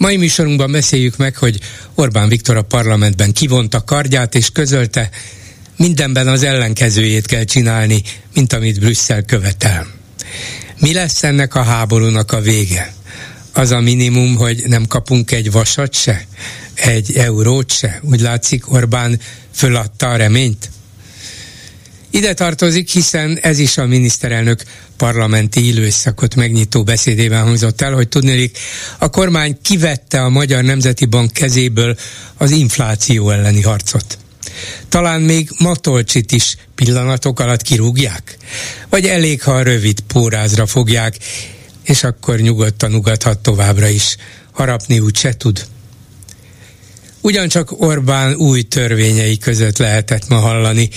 Mai műsorunkban beszéljük meg, hogy Orbán Viktor a parlamentben kivonta kardját és közölte, mindenben az ellenkezőjét kell csinálni, mint amit Brüsszel követel. Mi lesz ennek a háborúnak a vége? Az a minimum, hogy nem kapunk egy vasat se, egy eurót se. Úgy látszik, Orbán föladta a reményt? Ide tartozik, hiszen ez is a miniszterelnök parlamenti időszakot megnyitó beszédében hangzott el, hogy tudnélik, a kormány kivette a Magyar Nemzeti Bank kezéből az infláció elleni harcot. Talán még Matolcsit is pillanatok alatt kirúgják? Vagy elég, ha a rövid pórázra fogják, és akkor nyugodtan ugathat továbbra is. Harapni úgy se tud. Ugyancsak Orbán új törvényei között lehetett ma hallani,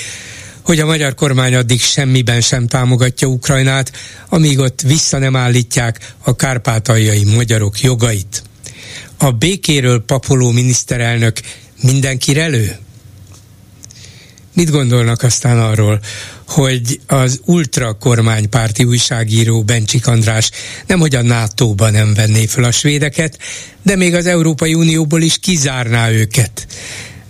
hogy a magyar kormány addig semmiben sem támogatja Ukrajnát, amíg ott vissza nem állítják a kárpátaljai magyarok jogait. A békéről papoló miniszterelnök mindenkire elő? Mit gondolnak aztán arról, hogy az ultra kormánypárti újságíró Bencsik András nemhogy a NATO-ba nem venné fel a svédeket, de még az Európai Unióból is kizárná őket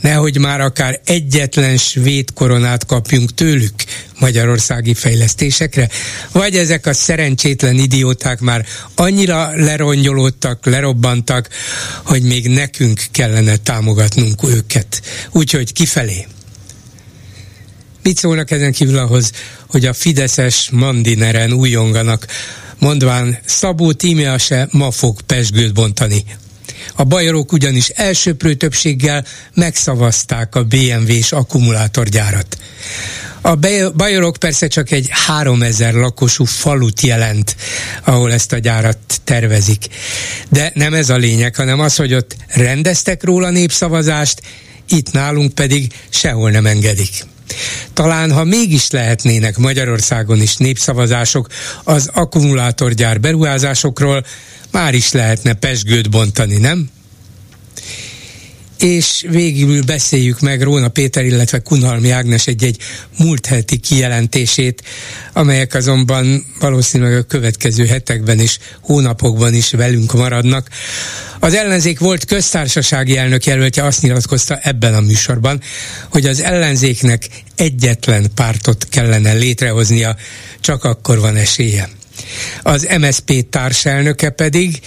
nehogy már akár egyetlen svéd koronát kapjunk tőlük magyarországi fejlesztésekre? Vagy ezek a szerencsétlen idióták már annyira lerongyolódtak, lerobbantak, hogy még nekünk kellene támogatnunk őket. Úgyhogy kifelé. Mit szólnak ezen kívül ahhoz, hogy a Fideszes Mandineren újonganak, mondván Szabó Tímea se ma fog pesgőt bontani a bajorok ugyanis elsőprő többséggel megszavazták a BMW-s akkumulátorgyárat. A Bajorok persze csak egy 3000 lakosú falut jelent, ahol ezt a gyárat tervezik. De nem ez a lényeg, hanem az, hogy ott rendeztek róla népszavazást, itt nálunk pedig sehol nem engedik. Talán, ha mégis lehetnének Magyarországon is népszavazások az akkumulátorgyár beruházásokról, már is lehetne pesgőt bontani, nem? És végül beszéljük meg Róna Péter, illetve Kunhalmi Ágnes egy-egy múlt heti kijelentését, amelyek azonban valószínűleg a következő hetekben és hónapokban is velünk maradnak. Az ellenzék volt köztársasági elnök jelöltje azt nyilatkozta ebben a műsorban, hogy az ellenzéknek egyetlen pártot kellene létrehoznia, csak akkor van esélye. Az MSP társelnöke pedig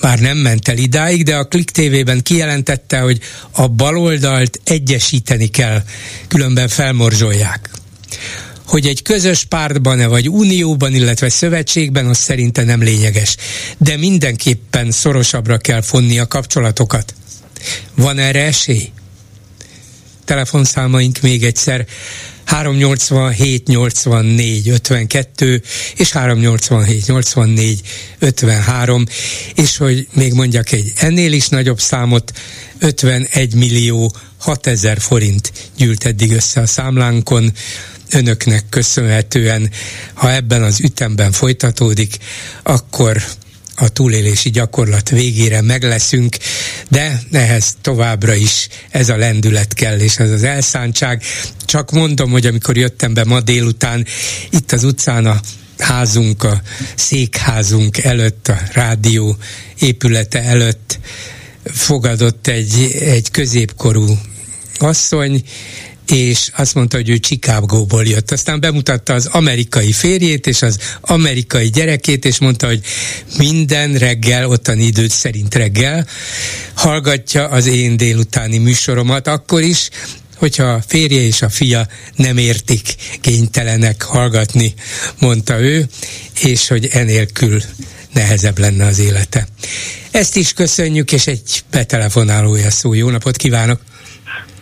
már nem ment el idáig, de a Klik TV-ben kijelentette, hogy a baloldalt egyesíteni kell, különben felmorzsolják. Hogy egy közös pártban-e vagy unióban, illetve szövetségben, az szerinte nem lényeges. De mindenképpen szorosabbra kell fonni a kapcsolatokat. Van erre esély? Telefonszámaink még egyszer 387 84 52 és 387 84 53, és hogy még mondjak egy ennél is nagyobb számot, 51 millió 6000 forint gyűlt eddig össze a számlánkon, önöknek köszönhetően, ha ebben az ütemben folytatódik, akkor a túlélési gyakorlat végére meg leszünk, de ehhez továbbra is ez a lendület kell, és ez az elszántság. Csak mondom, hogy amikor jöttem be ma délután, itt az utcán a házunk, a székházunk előtt, a rádió épülete előtt fogadott egy, egy középkorú asszony, és azt mondta, hogy ő Chicagóból jött. Aztán bemutatta az amerikai férjét és az amerikai gyerekét, és mondta, hogy minden reggel, ottani időt szerint reggel, hallgatja az én délutáni műsoromat, akkor is, hogyha a férje és a fia nem értik, kénytelenek hallgatni, mondta ő, és hogy enélkül nehezebb lenne az élete. Ezt is köszönjük, és egy betelefonálója szó. Jó napot kívánok!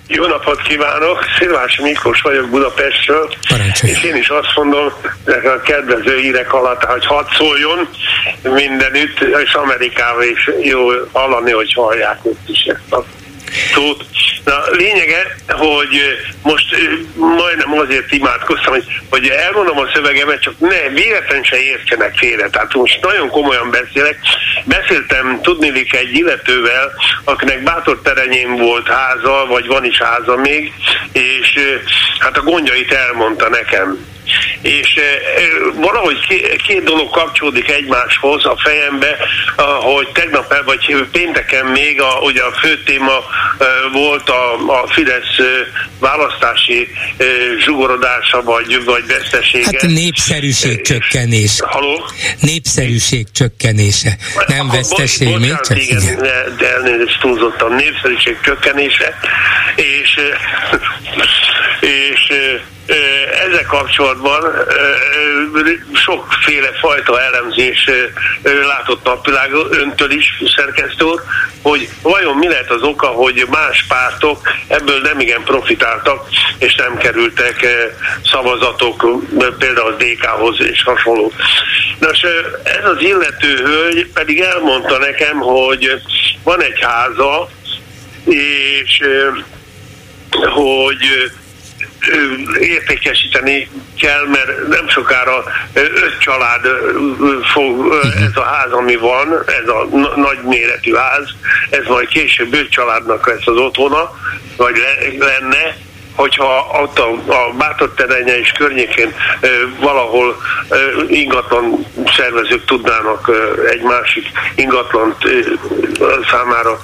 Jó napot kívánok! Szilvás Miklós vagyok Budapestről, Parancsolja. és én is azt mondom, a kedvező írek alatt, hogy hadd szóljon mindenütt, és Amerikában is jó hallani, hogy hallják ott is ezt a szót. Na, lényege, hogy most majdnem azért imádkoztam, hogy, hogy elmondom a szövegemet, csak ne, véletlen se értsenek félre. Tehát most nagyon komolyan beszélek. Beszéltem, tudnélik egy illetővel, akinek bátor terenyém volt háza, vagy van is háza még, és hát a gondjait elmondta nekem és valahogy két dolog kapcsolódik egymáshoz a fejembe, hogy tegnap el, vagy pénteken még a, ugye a fő téma volt a, a Fidesz választási zsugorodása, vagy, vagy vesztesége. Hát népszerűség csökkenés. Haló? Népszerűség csökkenése. Nem veszteség, még csak igen, igen. De elnézést túlzottam. Népszerűség csökkenése, és, és ezzel kapcsolatban sokféle fajta elemzés látott napvilág öntől is, szerkesztő hogy vajon mi lehet az oka, hogy más pártok ebből nem igen profitáltak, és nem kerültek szavazatok, például a DK-hoz és hasonló. Nos, ez az illető hölgy pedig elmondta nekem, hogy van egy háza, és hogy értékesíteni kell, mert nem sokára öt család fog, ez a ház, ami van, ez a nagy méretű ház, ez majd később öt családnak lesz az otthona, vagy lenne, hogyha ott a, a Bátor terenye és környékén e, valahol e, ingatlan szervezők tudnának e, egy másik ingatlant e, számára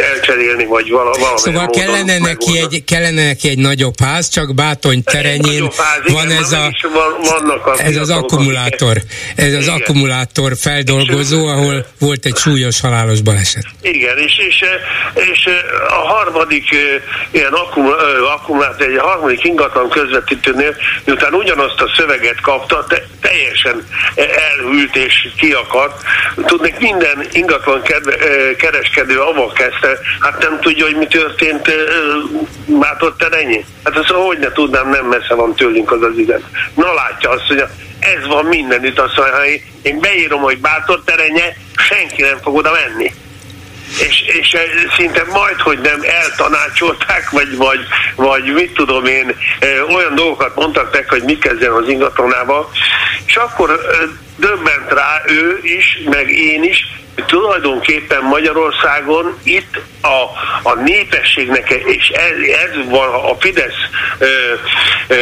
elcserélni, vagy vala, valami Szóval kellene neki, egy, kellene neki egy nagyobb ház, csak Bátony terenyén ház, van igen, ez, a, van, vannak a ez az akkumulátor, ez az igen. akkumulátor feldolgozó, ahol volt egy súlyos halálos baleset. Igen, és, és, és a harmadik ilyen akkumulátor, egy harmadik ingatlan közvetítőnél, miután ugyanazt a szöveget kapta, te, teljesen elhűlt és kiakadt. Tudnék, minden ingatlan kedve, kereskedő avval kezdte, hát nem tudja, hogy mi történt Mátor terennyi. Hát azt hogy ne tudnám, nem messze van tőlünk az az üzen. Na látja azt, hogy ez van mindenütt, azt mondja, ha én beírom, hogy bátor terenye, senki nem fog oda menni és, és szinte majd, hogy nem eltanácsolták, vagy, vagy, vagy mit tudom én, olyan dolgokat mondtak neki, hogy mit kezdjen az ingatlanával, és akkor döbbent rá ő is, meg én is, tulajdonképpen Magyarországon itt a, a népességnek, és ez, ez van a Fidesz ö, ö,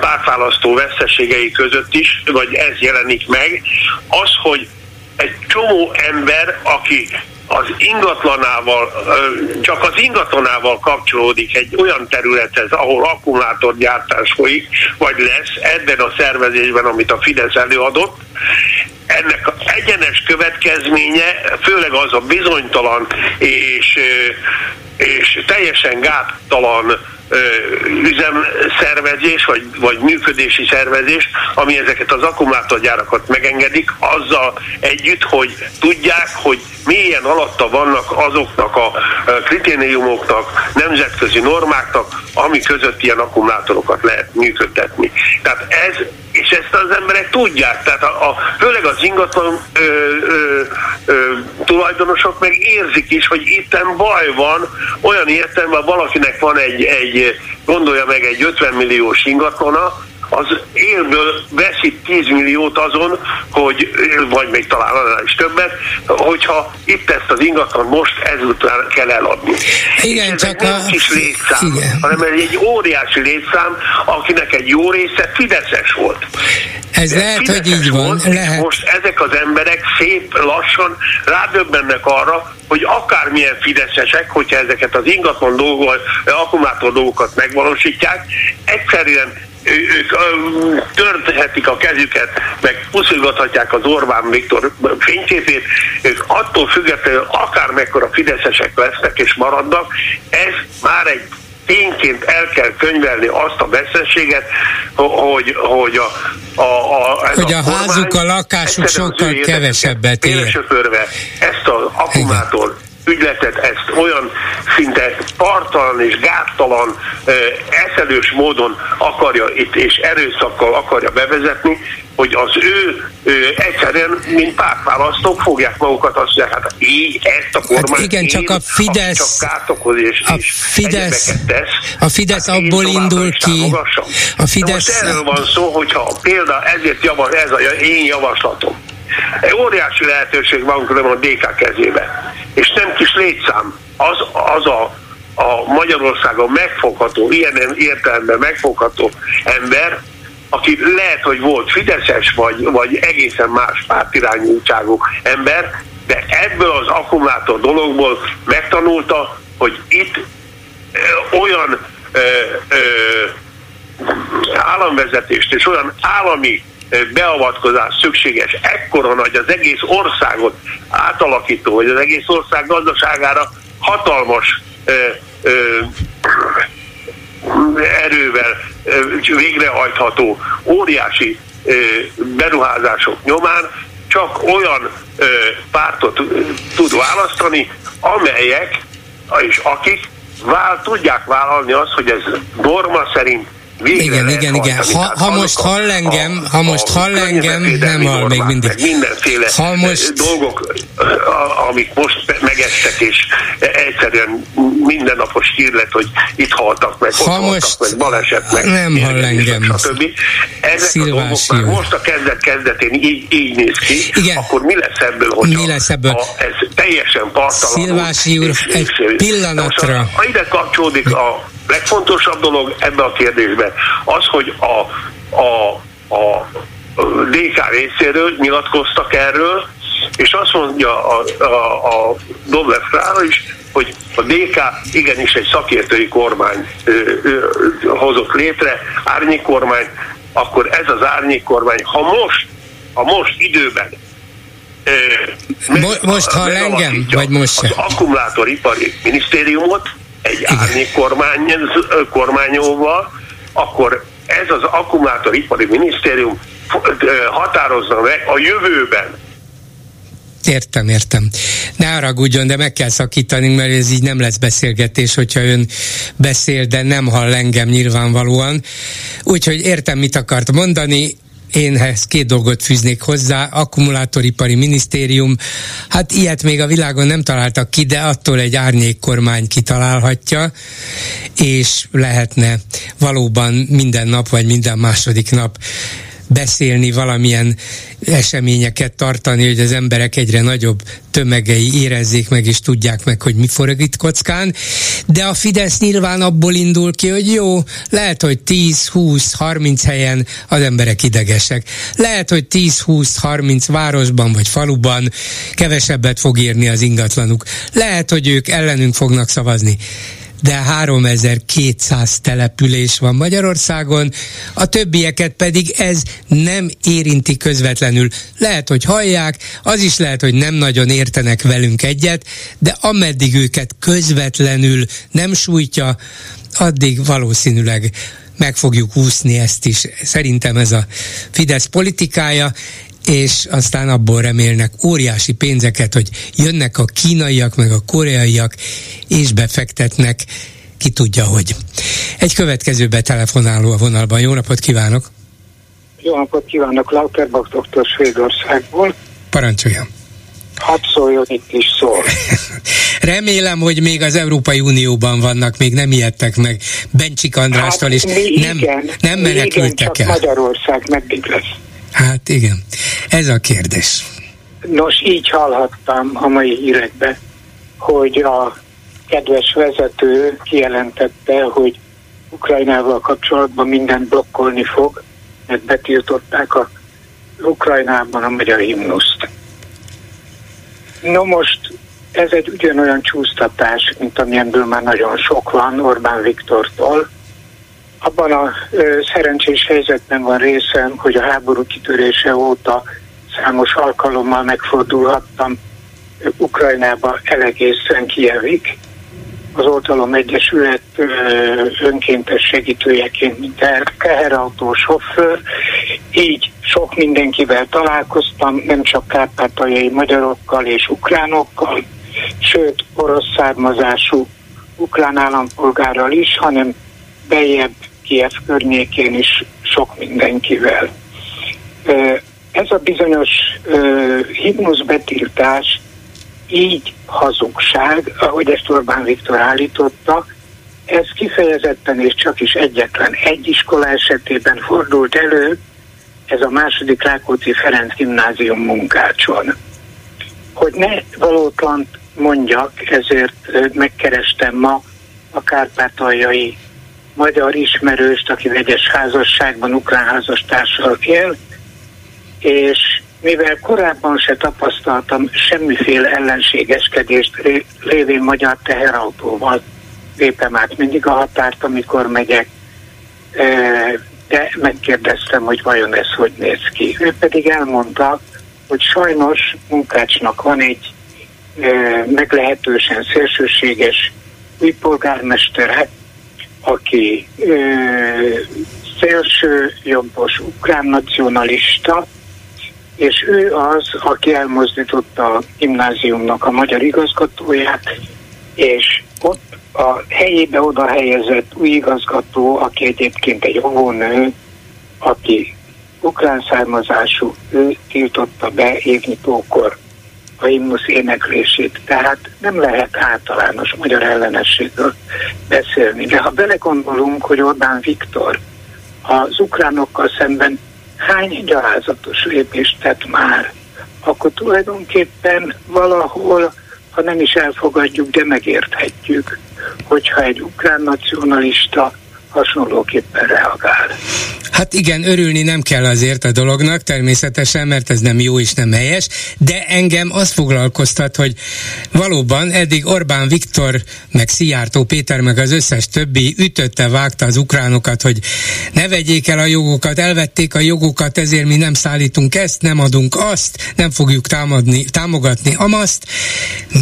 pártválasztó veszteségei között is, vagy ez jelenik meg, az, hogy egy csomó ember, aki az ingatlanával, csak az ingatlanával kapcsolódik egy olyan területhez, ahol akkumulátorgyártás folyik, vagy lesz ebben a szervezésben, amit a Fidesz előadott, ennek egyenes következménye, főleg az a bizonytalan és, és teljesen gáttalan üzemszervezés, vagy, vagy működési szervezés, ami ezeket az akkumulátorgyárakat megengedik, azzal együtt, hogy tudják, hogy mélyen alatta vannak azoknak a kritériumoknak, nemzetközi normáknak, ami között ilyen akkumulátorokat lehet működtetni. Tehát ez és ezt az emberek tudják, tehát a, a, főleg az ingatlan ö, ö, ö, tulajdonosok meg érzik is, hogy itten baj van, olyan értelemben valakinek van egy, egy gondolja meg egy 50 milliós ingatlana, az élből veszik 10 milliót azon, hogy, vagy még talán annál is többet, hogyha itt ezt az ingatlan most ezután kell eladni. Igen, ez csak nem a... kis létszám, igen. hanem ez egy óriási létszám, akinek egy jó része Fideszes volt. Ez De lehet, hogy így van. Volt, lehet. Most ezek az emberek szép lassan rádöbbennek arra, hogy akármilyen fideszesek, hogyha ezeket az ingatlan dolgokat, akkumulátor dolgokat megvalósítják, egyszerűen ők törthetik a kezüket, meg puszilgathatják az Orbán Viktor fényképét, ők attól függetlenül akár mekkora fideszesek lesznek és maradnak, ez már egy tényként el kell könyvelni azt a veszességet, hogy, hogy a, a, a, hogy a, a házuk, a lakásuk sokkal kevesebbet ér. Ezt az akkumulátor ügyletet, ezt olyan szinte partalan és gáttalan, eszelős módon akarja itt és erőszakkal akarja bevezetni, hogy az ő, ő egyszerűen, mint pártválasztók fogják magukat, azt mondják, hát így ezt a kormány hát igen, csak a Fidesz, csak kátokoz és, a Fidesz, tesz, a Fidesz hát abból indul ki. A Fidesz... most erről van szó, hogyha például ezért javas, ez a én javaslatom. Óriási lehetőség van különben a DK kezébe. És nem kis létszám. Az, az a, a Magyarországon megfogható, ilyen értelemben megfogható ember, aki lehet, hogy volt Fideszes, vagy, vagy egészen más pártirányúságú ember, de ebből az akkumulátor dologból megtanulta, hogy itt olyan ö, ö, államvezetést és olyan állami beavatkozás szükséges, ekkora nagy az egész országot átalakító, hogy az egész ország gazdaságára hatalmas ö, ö, erővel végrehajtható óriási beruházások nyomán csak olyan pártot tud választani, amelyek és akik vál, tudják vállalni azt, hogy ez norma szerint igen, igen, igen. Ha, ha most hall engem, a, ha most hall engem, nem hall még mindig. Mindenféle ha most... dolgok, amik most megestek, és egyszerűen mindennapos hír lett, hogy itt haltak meg, ha ott most... haltak meg, baleset meg. Nem hall engem. Stb. Ezek a dolgok már most a kezdet kezdetén így, így néz ki, igen. akkor mi lesz ebből, hogyha mi lesz ebből? Ha ez teljesen partalan. Szilvási úr, egy pillanatra. Most, ha ide kapcsolódik a legfontosabb dolog ebbe a kérdésben az, hogy a, a, a DK részéről nyilatkoztak erről, és azt mondja a, a, a Doblev Klára is, hogy a DK igenis egy szakértői kormány ö, ö, hozott létre, árnyékkormány, akkor ez az árnyékkormány, ha most, ha most időben ö, Mo- most ha engem, vagy most se? Az akkumulátoripari minisztériumot, egy árnyék kormány, kormányóval, akkor ez az akkumulátoripari minisztérium határozza meg a jövőben Értem, értem. Ne haragudjon, de meg kell szakítani, mert ez így nem lesz beszélgetés, hogyha ön beszél, de nem hall engem nyilvánvalóan. Úgyhogy értem, mit akart mondani én ehhez két dolgot fűznék hozzá, akkumulátoripari minisztérium, hát ilyet még a világon nem találtak ki, de attól egy árnyék kormány kitalálhatja, és lehetne valóban minden nap, vagy minden második nap beszélni, valamilyen eseményeket tartani, hogy az emberek egyre nagyobb tömegei érezzék meg és tudják meg, hogy mi forog itt kockán. De a Fidesz nyilván abból indul ki, hogy jó, lehet, hogy 10, 20, 30 helyen az emberek idegesek. Lehet, hogy 10, 20, 30 városban vagy faluban kevesebbet fog érni az ingatlanuk. Lehet, hogy ők ellenünk fognak szavazni de 3200 település van Magyarországon, a többieket pedig ez nem érinti közvetlenül. Lehet, hogy hallják, az is lehet, hogy nem nagyon értenek velünk egyet, de ameddig őket közvetlenül nem sújtja, addig valószínűleg meg fogjuk úszni ezt is. Szerintem ez a Fidesz politikája, és aztán abból remélnek óriási pénzeket, hogy jönnek a kínaiak, meg a koreaiak, és befektetnek, ki tudja, hogy. Egy következő betelefonáló a vonalban. Jó napot kívánok! Jó napot kívánok, Lauterbach doktor Svédországból. Parancsoljon! Hadd szóljon itt is szól. Remélem, hogy még az Európai Unióban vannak, még nem ijedtek meg Bencsik Andrástól, hát, és nem, igen, nem menekültek igen, el. Magyarország meddig lesz. Hát igen, ez a kérdés. Nos, így hallhattam a mai hírekben, hogy a kedves vezető kijelentette, hogy Ukrajnával kapcsolatban mindent blokkolni fog, mert betiltották a Ukrajnában a magyar himnuszt. No most ez egy ugyanolyan csúsztatás, mint amilyenből már nagyon sok van Orbán Viktortól, abban a szerencsés helyzetben van részem, hogy a háború kitörése óta számos alkalommal megfordulhattam Ukrajnába elegészen Kievig. Az Oltalom Egyesület önkéntes segítőjeként, mint teherautó sofőr. Így sok mindenkivel találkoztam, nem csak kárpátaljai magyarokkal és ukránokkal, sőt orosz származású ukrán állampolgárral is, hanem bejebb Kiev környékén is sok mindenkivel. ez a bizonyos himnusz betiltás így hazugság, ahogy ezt Orbán Viktor állította, ez kifejezetten és csak is egyetlen egy iskola esetében fordult elő, ez a második Rákóczi Ferenc gimnázium munkácson. Hogy ne valótlant mondjak, ezért megkerestem ma a kárpátaljai magyar ismerőst, aki vegyes házasságban, ukrán házastársal él, és mivel korábban se tapasztaltam semmiféle ellenségeskedést lévén magyar teherautóval, lépem át mindig a határt, amikor megyek, de megkérdeztem, hogy vajon ez hogy néz ki. Ő pedig elmondta, hogy sajnos munkácsnak van egy meglehetősen szélsőséges új polgármestere, aki szélső jobbos ukrán nacionalista, és ő az, aki elmozdította a gimnáziumnak a magyar igazgatóját, és ott a helyébe oda helyezett új igazgató, aki egyébként egy óvónő, aki ukrán származású, ő tiltotta be évnyitókor a himnusz éneklését. Tehát nem lehet általános magyar ellenességről beszélni. De ha belegondolunk, hogy Orbán Viktor az ukránokkal szemben hány gyalázatos lépést tett már, akkor tulajdonképpen valahol, ha nem is elfogadjuk, de megérthetjük, hogyha egy ukrán nacionalista hasonlóképpen reagál. Hát igen, örülni nem kell azért a dolognak, természetesen, mert ez nem jó és nem helyes, de engem az foglalkoztat, hogy valóban eddig Orbán Viktor, meg Szijjártó Péter, meg az összes többi ütötte, vágta az ukránokat, hogy ne vegyék el a jogokat, elvették a jogokat, ezért mi nem szállítunk ezt, nem adunk azt, nem fogjuk támadni, támogatni amaszt.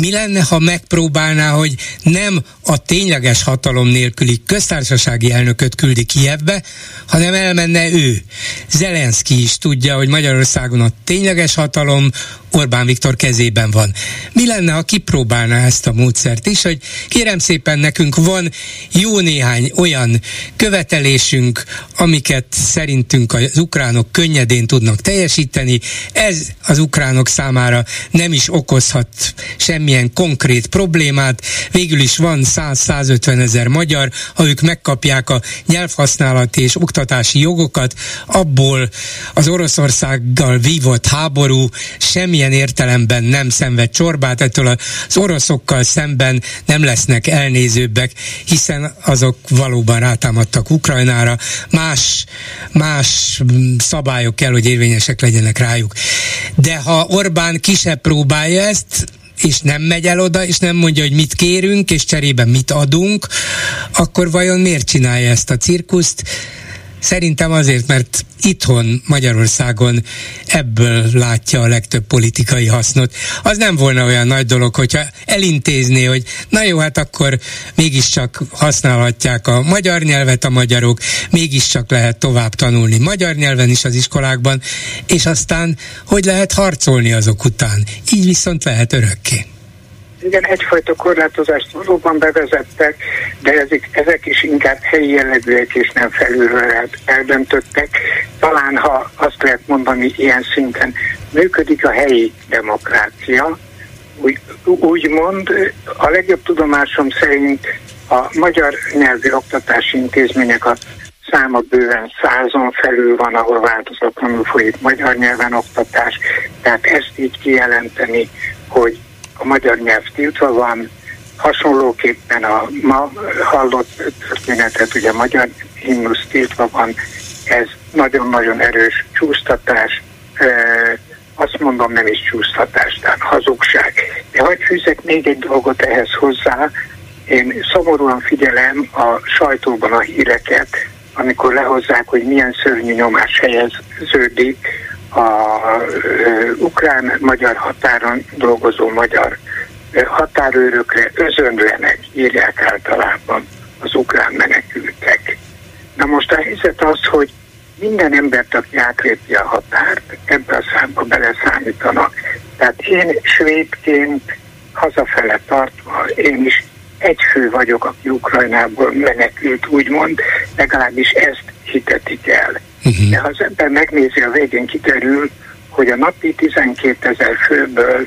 Mi lenne, ha megpróbálná, hogy nem a tényleges hatalom nélküli köztársasági elnököt küldi Kievbe, hanem elmenne ő. Zelenszky is tudja, hogy Magyarországon a tényleges hatalom Orbán Viktor kezében van. Mi lenne, ha kipróbálná ezt a módszert is, hogy kérem szépen nekünk van jó néhány olyan követelésünk, amiket szerintünk az ukránok könnyedén tudnak teljesíteni. Ez az ukránok számára nem is okozhat semmilyen konkrét problémát. Végül is van 100-150 ezer magyar, ha ők megkapják a nyelvhasználati és oktatási jogokat, abból az Oroszországgal vívott háború semmilyen semmilyen értelemben nem szenved csorbát, ettől az oroszokkal szemben nem lesznek elnézőbbek, hiszen azok valóban rátámadtak Ukrajnára, más, más szabályok kell, hogy érvényesek legyenek rájuk. De ha Orbán kisebb próbálja ezt, és nem megy el oda, és nem mondja, hogy mit kérünk, és cserébe mit adunk, akkor vajon miért csinálja ezt a cirkuszt? Szerintem azért, mert itthon Magyarországon ebből látja a legtöbb politikai hasznot. Az nem volna olyan nagy dolog, hogyha elintézné, hogy na jó, hát akkor mégiscsak használhatják a magyar nyelvet a magyarok, mégiscsak lehet tovább tanulni magyar nyelven is az iskolákban, és aztán hogy lehet harcolni azok után. Így viszont lehet örökké. Igen, egyfajta korlátozást valóban bevezettek, de ezek, ezek is inkább helyi jellegűek és nem felülről eldöntöttek. Talán, ha azt lehet mondani ilyen szinten, működik a helyi demokrácia, úgy, úgymond a legjobb tudomásom szerint a magyar nyelvi oktatási intézmények a száma bőven százon felül van, ahol változatlanul folyik magyar nyelven oktatás, tehát ezt így kijelenteni, hogy a magyar nyelv tiltva van, hasonlóképpen a ma hallott történetet, ugye a magyar himnusz tiltva van, ez nagyon-nagyon erős csúsztatás, e, azt mondom nem is csúsztatás, tehát hazugság. De hogy fűzek még egy dolgot ehhez hozzá, én szomorúan figyelem a sajtóban a híreket, amikor lehozzák, hogy milyen szörnyű nyomás helyeződik a ukrán-magyar határon dolgozó magyar határőrökre özönlenek, írják általában az ukrán menekültek. Na most a helyzet az, hogy minden embert, aki átlépi a határt, ebbe a számba beleszámítanak. Tehát én svédként hazafele tartva, én is egy fő vagyok, aki Ukrajnából menekült, úgymond, legalábbis ezt hitetik el. Uh-huh. De ha az ember megnézi, a végén kiterül, hogy a napi 12 ezer főből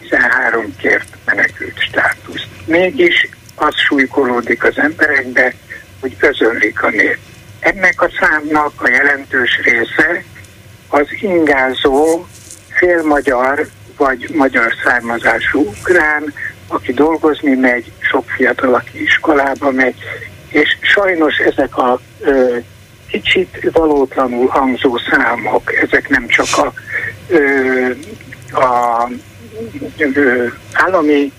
13 kért menekült státuszt. Mégis az súlykolódik az emberekbe, hogy közönlik a nép. Ennek a számnak a jelentős része az ingázó félmagyar vagy magyar származású ukrán, aki dolgozni megy, sok fiatal, aki iskolába megy, és sajnos ezek a kicsit valótlanul hangzó számok, ezek nem csak a, ö, a ö, állami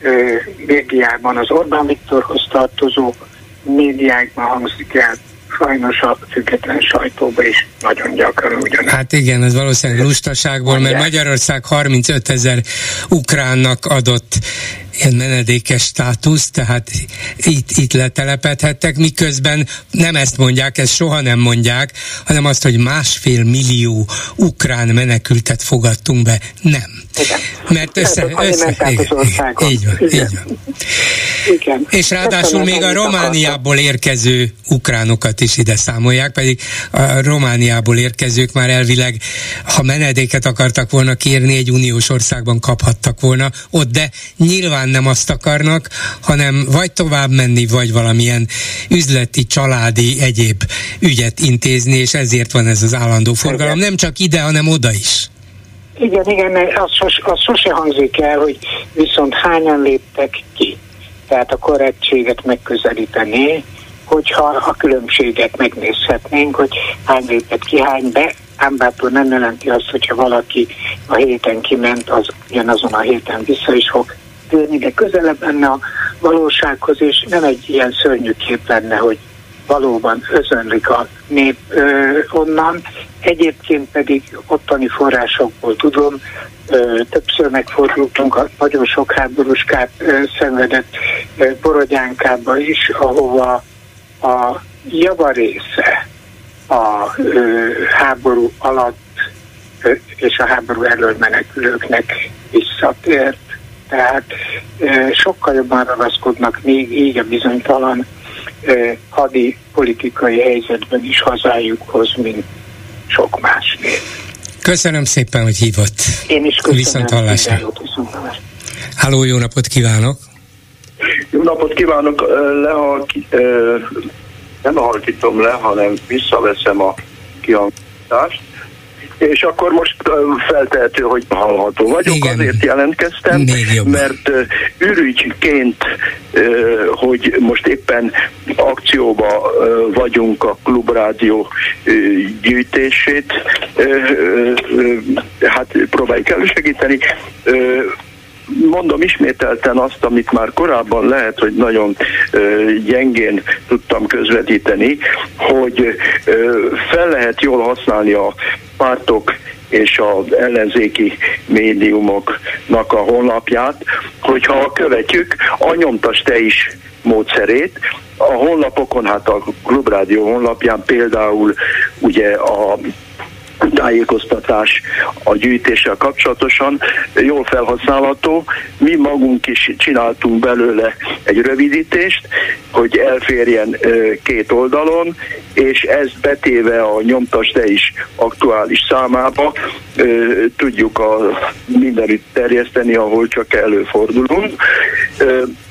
ö, médiában az Orbán Viktorhoz tartozó médiákban hangzik el, sajnos a független sajtóban is nagyon gyakran ugyanaz. Hát igen, ez valószínűleg lustaságból, mert Magyarország 35 ezer ukránnak adott ilyen menedékes státusz, tehát itt, itt letelepedhettek, miközben nem ezt mondják, ezt soha nem mondják, hanem azt, hogy másfél millió ukrán menekültet fogadtunk be. Nem. Igen. Mert össze, össze, össze így van, így van, így van. Igen. És ráadásul még a Romániából érkező ukránokat is ide számolják, pedig a Romániából érkezők már elvileg, ha menedéket akartak volna kérni, egy uniós országban kaphattak volna ott, de nyilván nem azt akarnak, hanem vagy tovább menni, vagy valamilyen üzleti, családi, egyéb ügyet intézni, és ezért van ez az állandó forgalom, nem csak ide, hanem oda is. Igen, igen, az, sos, az sose hangzik el, hogy viszont hányan léptek ki. Tehát a korrektséget megközelíteni, hogyha a különbséget megnézhetnénk, hogy hány lépett ki, hány be, ám nem jelenti azt, hogyha valaki a héten kiment, az ugyanazon a héten vissza is fog térni, de közelebb lenne a valósághoz, és nem egy ilyen szörnyű kép lenne, hogy valóban özönlik a nép ö, onnan. Egyébként pedig ottani forrásokból tudom, ö, többször megfordultunk a nagyon sok háborúskát ö, szenvedett ö, Borodjánkába is, ahova a javarésze a ö, háború alatt ö, és a háború elől menekülőknek visszatért. Tehát ö, sokkal jobban ragaszkodnak még így a bizonytalan hadi politikai helyzetben is hazájukhoz, mint sok más nép. Köszönöm szépen, hogy hívott. Én is köszönöm. Viszont hallásra. Háló, jó napot kívánok! Jó napot kívánok! Lehalki, nem halkítom le, hanem visszaveszem a kihangást és akkor most feltehető, hogy hallható vagyok, Igen. azért jelentkeztem, mert ürügyként, hogy most éppen akcióba vagyunk a Klubrádió gyűjtését, hát próbáljuk elősegíteni, mondom ismételten azt, amit már korábban lehet, hogy nagyon gyengén tudtam közvetíteni, hogy fel lehet jól használni a pártok és az ellenzéki médiumoknak a honlapját, hogyha követjük a nyomtas te is módszerét. A honlapokon, hát a Klubrádió honlapján például ugye a tájékoztatás a gyűjtéssel kapcsolatosan jól felhasználható. Mi magunk is csináltunk belőle egy rövidítést, hogy elférjen két oldalon, és ezt betéve a nyomtas is aktuális számába tudjuk a mindenütt terjeszteni, ahol csak előfordulunk.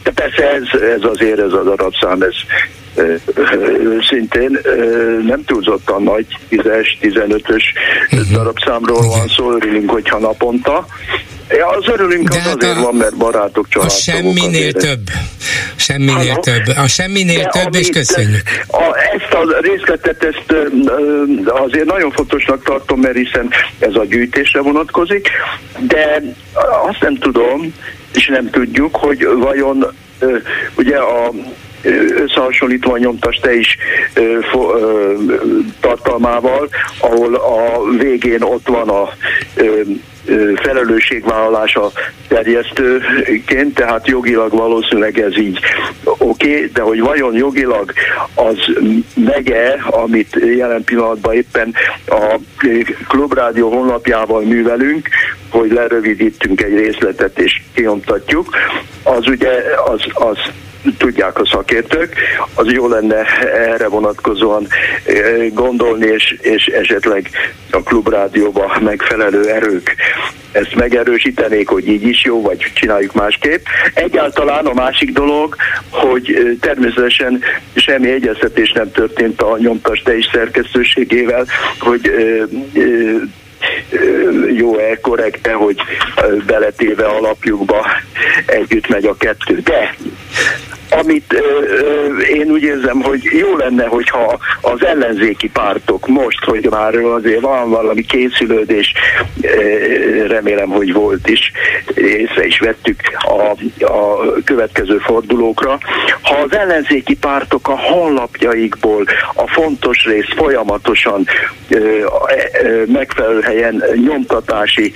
De persze ez, ez azért ez a darabszám, ez szintén nem túlzottan nagy, 10-es, 15-ös uh-huh. darabszámról van szó, örülünk, hogyha naponta. Ja, az örülünk, az hát azért a, van, mert barátok, családok. A semminél több. Semminél Halló? több. A semminél de több, és köszönjük. A, ezt a részletet ezt azért nagyon fontosnak tartom, mert hiszen ez a gyűjtésre vonatkozik, de azt nem tudom, és nem tudjuk, hogy vajon ugye a összehasonlítva nyomtas te is ö, fo, ö, tartalmával, ahol a végén ott van a ö, felelősségvállalása terjesztőként, tehát jogilag valószínűleg ez így oké, okay, de hogy vajon jogilag az mege, amit jelen pillanatban éppen a Klubrádió honlapjával művelünk, hogy lerövidítünk egy részletet és kinyomtatjuk, az ugye az, az tudják a szakértők, az jó lenne erre vonatkozóan gondolni, és, és esetleg a klubrádióba megfelelő erők ezt megerősítenék, hogy így is jó, vagy csináljuk másképp. Egyáltalán a másik dolog, hogy természetesen semmi egyeztetés nem történt a nyomtas te is szerkesztőségével, hogy jó-e, korrekte, hogy beletéve alapjukba együtt megy a kettő. De amit én úgy érzem, hogy jó lenne, hogyha az ellenzéki pártok most, hogy már azért van valami készülődés, remélem, hogy volt is, észre is vettük a, a következő fordulókra. Ha az ellenzéki pártok a honlapjaikból a fontos rész folyamatosan ö, megfelelő helyen nyomtatási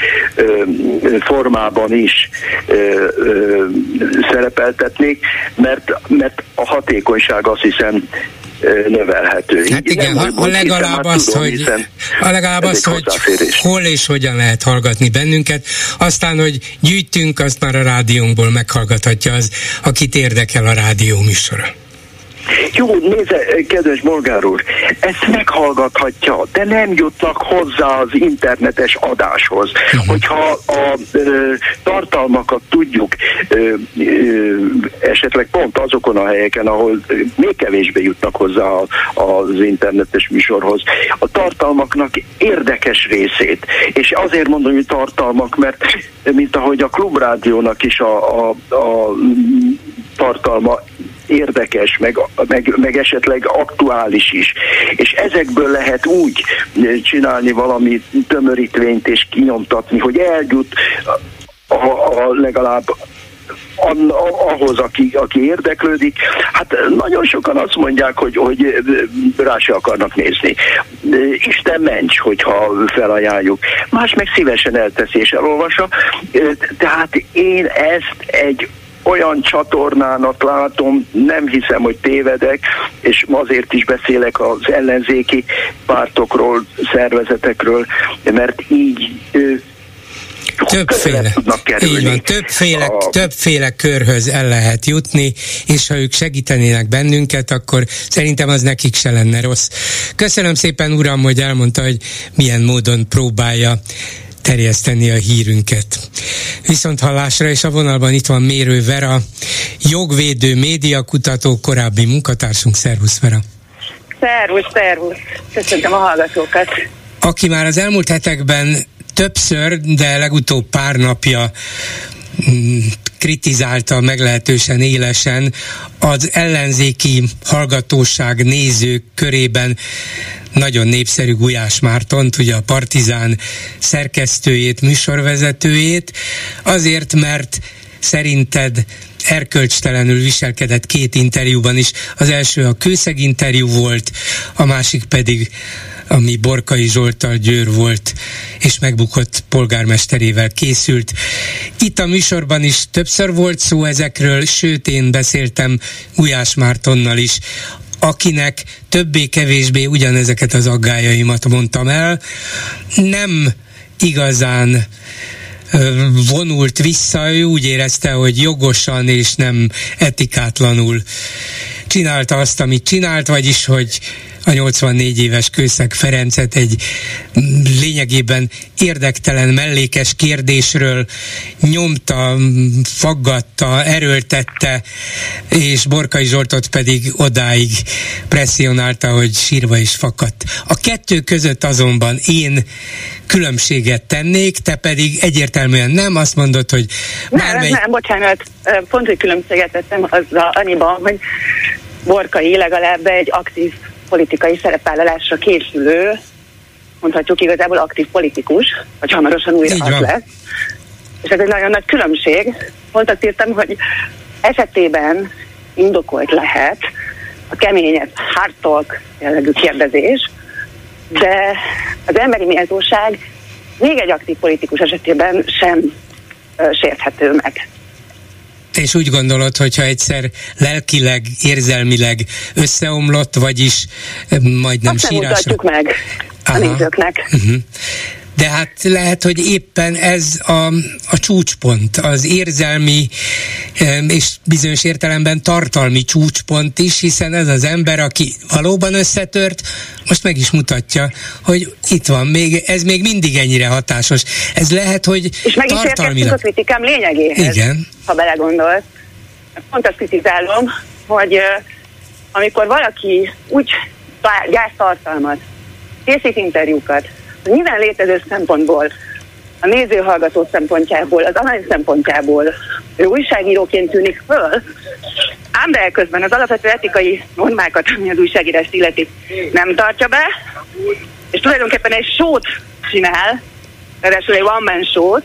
formában is szerepeltetnék, mert mert, mert a hatékonyság azt hiszem növelhető. Hát igen, nem, ha, legalább az, tudom, hogy, a legalább az, hogy hol és hogyan lehet hallgatni bennünket, aztán, hogy gyűjtünk, azt már a rádiónkból meghallgathatja az, akit érdekel a rádió műsora. Jó, nézze, kedves bolgár úr, ezt meghallgathatja, de nem jutnak hozzá az internetes adáshoz. Uh-huh. Hogyha a ö, tartalmakat tudjuk ö, ö, esetleg pont azokon a helyeken, ahol még kevésbé jutnak hozzá az internetes műsorhoz, a tartalmaknak érdekes részét. És azért mondom, hogy tartalmak, mert mint ahogy a klubrádiónak is a, a, a tartalma érdekes, meg, meg, meg esetleg aktuális is. És ezekből lehet úgy csinálni valami tömörítvényt és kinyomtatni, hogy eljut a, a, legalább ahhoz, aki, aki érdeklődik. Hát nagyon sokan azt mondják, hogy, hogy rá se akarnak nézni. Isten ments, hogyha felajánljuk. Más meg szívesen elteszi és elolvassa. Tehát én ezt egy olyan csatornának látom, nem hiszem, hogy tévedek, és azért is beszélek az ellenzéki pártokról, szervezetekről, mert így többféle, így van, többféle, a... többféle körhöz el lehet jutni, és ha ők segítenének bennünket, akkor szerintem az nekik se lenne rossz. Köszönöm szépen, uram, hogy elmondta, hogy milyen módon próbálja terjeszteni a hírünket. Viszont hallásra és a vonalban itt van Mérő Vera, jogvédő, médiakutató, korábbi munkatársunk. Szervusz Vera! Szervusz, szervusz! Köszöntöm a hallgatókat! Aki már az elmúlt hetekben többször, de legutóbb pár napja mm, kritizálta meglehetősen élesen az ellenzéki hallgatóság nézők körében nagyon népszerű Gulyás Mártont, ugye a Partizán szerkesztőjét, műsorvezetőjét, azért, mert szerinted erkölcstelenül viselkedett két interjúban is. Az első a kőszeg interjú volt, a másik pedig ami Borkai Zsoltal Győr volt, és megbukott polgármesterével készült. Itt a műsorban is többször volt szó ezekről, sőt én beszéltem Gulyás Mártonnal is, akinek többé-kevésbé ugyanezeket az aggájaimat mondtam el. Nem igazán vonult vissza, ő úgy érezte, hogy jogosan és nem etikátlanul csinálta azt, amit csinált, vagyis, hogy a 84 éves Kőszeg Ferencet egy lényegében érdektelen mellékes kérdésről nyomta, faggatta, erőltette, és Borkai Zsoltot pedig odáig presszionálta, hogy sírva is fakadt. A kettő között azonban én különbséget tennék, te pedig egyértelműen nem, azt mondod, hogy bármely... Nem, nem, bocsánat, pont, hogy különbséget tettem azzal annyiban, hogy Borkai legalább egy aktív politikai szerepvállalásra készülő, mondhatjuk igazából aktív politikus, vagy hamarosan újra az lesz. És ez egy nagyon nagy különbség. Pont azt írtam, hogy esetében indokolt lehet a keményebb hard talk jellegű kérdezés, de az emberi méltóság még egy aktív politikus esetében sem sérthető meg és úgy gondolod, hogyha egyszer lelkileg, érzelmileg összeomlott, vagyis majdnem Azt sírásra... meg Aha. a nézőknek. Uh-huh. De hát lehet, hogy éppen ez a, a csúcspont, az érzelmi és bizonyos értelemben tartalmi csúcspont is, hiszen ez az ember, aki valóban összetört, most meg is mutatja, hogy itt van, még, ez még mindig ennyire hatásos. Ez lehet, hogy És meg is érkeztünk a kritikám lényegéhez, Igen. ha belegondolsz. Pont azt kritizálom, hogy amikor valaki úgy gyártartalmat, készít interjúkat, minden létező szempontból, a néző-hallgató szempontjából, az arany szempontjából ő újságíróként tűnik föl, ám de közben az alapvető etikai normákat, ami az újságírást illeti, nem tartja be, és tulajdonképpen egy sót csinál, ráadásul egy one-man show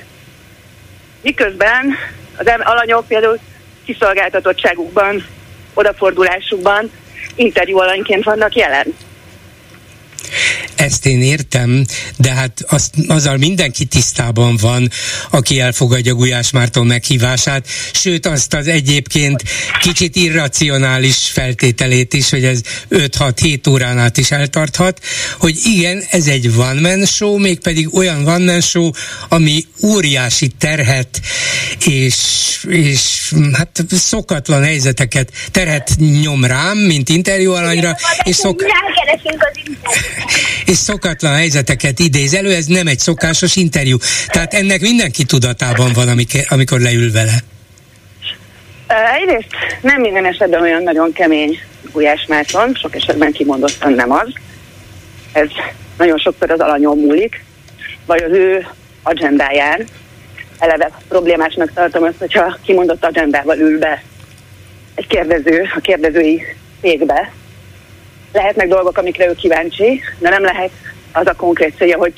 miközben az alanyok például kiszolgáltatottságukban, odafordulásukban interjú alanyként vannak jelen. Ezt én értem, de hát azt, azzal mindenki tisztában van, aki elfogadja Gulyás Márton meghívását, sőt azt az egyébként kicsit irracionális feltételét is, hogy ez 5-6-7 órán át is eltarthat, hogy igen, ez egy one man show, mégpedig olyan one man show, ami óriási terhet és, és hát szokatlan helyzeteket terhet nyom rám, mint interjú alanyra, és szok és szokatlan helyzeteket idéz elő, ez nem egy szokásos interjú. Tehát ennek mindenki tudatában van, amikor leül vele. Egyrészt nem minden esetben olyan nagyon kemény Gulyás Márton, sok esetben kimondottan nem az. Ez nagyon sokszor az alanyom múlik, vagy az ő agendáján. Eleve problémásnak tartom azt, hogyha kimondott agendával ül be egy kérdező a kérdezői székbe, lehetnek dolgok, amikre ő kíváncsi, de nem lehet az a konkrét célja, hogy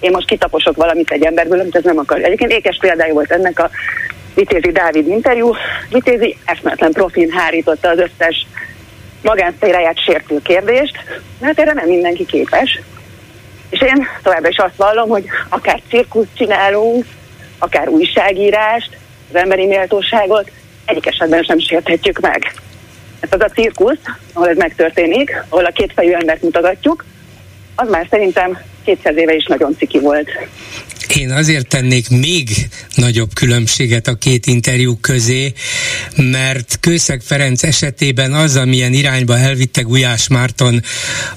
én most kitaposok valamit egy emberből, amit ez nem akar. Egyébként ékes példája volt ennek a Vitézi Dávid interjú. Vitézi eszmetlen profin hárította az összes magánszféráját sértő kérdést, mert erre nem mindenki képes. És én továbbra is azt vallom, hogy akár cirkuszt csinálunk, akár újságírást, az emberi méltóságot, egyik esetben sem sérthetjük meg. Ez az a cirkusz, ahol ez megtörténik, ahol a kétfejű embert mutogatjuk, az már szerintem 200 éve is nagyon ciki volt. Én azért tennék még nagyobb különbséget a két interjú közé, mert Kőszeg Ferenc esetében az, amilyen irányba elvitte Gulyás Márton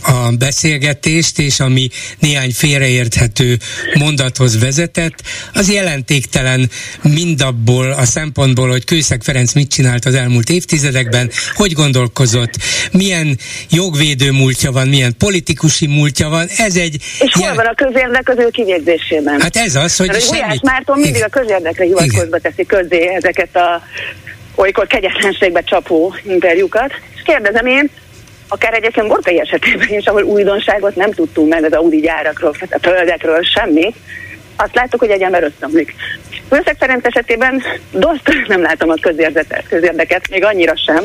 a beszélgetést, és ami néhány félreérthető mondathoz vezetett, az jelentéktelen mindabból a szempontból, hogy Kőszeg Ferenc mit csinált az elmúlt évtizedekben, hogy gondolkozott, milyen jogvédő múltja van, milyen politikusi múltja van. Ez egy... És hol jel... van a közérdek az ő kivégzésében? Hát ez az, hogy Mert semmit... Márton mindig Igen. a közérdekre hivatkozva teszi közzé ezeket a olykor kegyetlenségbe csapó interjúkat, és kérdezem én, akár egyébként Borkai esetében is, ahol újdonságot nem tudtunk meg az Audi gyárakról, a földekről, semmi, azt láttuk, hogy egy ember összeomlik. Főszeg Ferenc esetében dost nem látom a közérdeket, még annyira sem,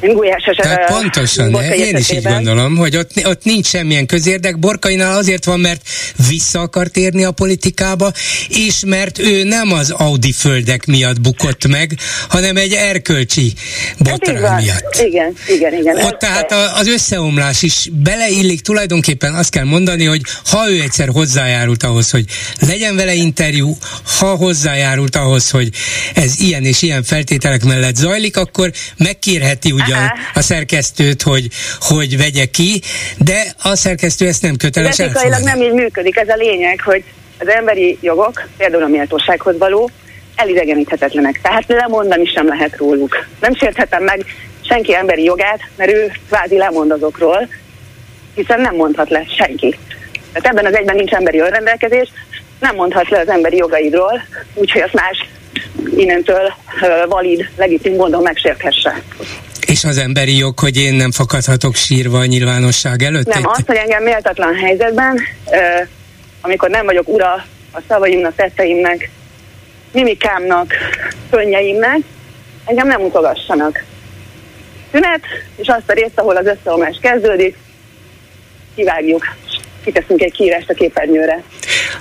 Gulyás Tehát pontosan, ne? én is így gondolom, hogy ott, ott nincs semmilyen közérdek. Borkainál azért van, mert vissza akar térni a politikába, és mert ő nem az Audi földek miatt bukott meg, hanem egy erkölcsi botrány miatt. Igen, igen, igen. Ott tehát a, az összeomlás is beleillik, tulajdonképpen azt kell mondani, hogy ha ő egyszer hozzájárult ahhoz, hogy legyen vele interjú, ha hozzájárult ahhoz, hogy ez ilyen és ilyen feltételek mellett zajlik, akkor megkérheti úgy ugyan a szerkesztőt, hogy, hogy vegye ki, de a szerkesztő ezt nem köteles Etikailag nem így működik. Ez a lényeg, hogy az emberi jogok, például a méltósághoz való, elidegeníthetetlenek. Tehát lemondani sem lehet róluk. Nem sérthetem meg senki emberi jogát, mert ő kvázi lemond azokról, hiszen nem mondhat le senki. Tehát ebben az egyben nincs emberi önrendelkezés, nem mondhat le az emberi jogaidról, úgyhogy azt más innentől valid, legitim módon megsérthesse. És az emberi jog, hogy én nem fakadhatok sírva a nyilvánosság előtt? Nem, az, hogy engem méltatlan helyzetben, amikor nem vagyok ura a szavaimnak, tetteimnek, mimikámnak, könnyeimnek, engem nem mutogassanak. Tünet, és azt a részt, ahol az összeomlás kezdődik, kivágjuk, kiteszünk egy kiírást a képernyőre.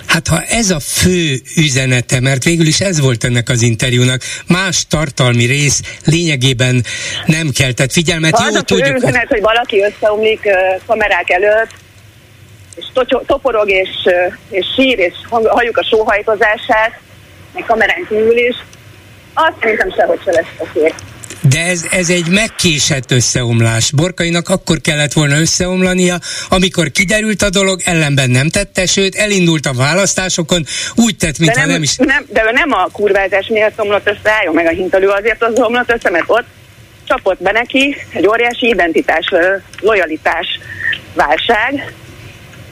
Hát ha ez a fő üzenete, mert végül is ez volt ennek az interjúnak, más tartalmi rész lényegében nem keltett figyelmet. Ha Jó, az a fő tudjuk, üzenet, hogy valaki összeomlik kamerák előtt, és toporog, és, és sír, és halljuk a sóhajtozását, meg kamerán kívül is, azt szerintem sehogy se lesz a kér. De ez, ez egy megkésett összeomlás. Borkainak akkor kellett volna összeomlania, amikor kiderült a dolog, ellenben nem tette, sőt elindult a választásokon, úgy tett, mintha nem, nem is... Nem, de nem a kurvázás miatt omlott össze, álljon meg a hintalő, azért az omlott össze, mert ott csapott be neki egy óriási identitás, lojalitás válság,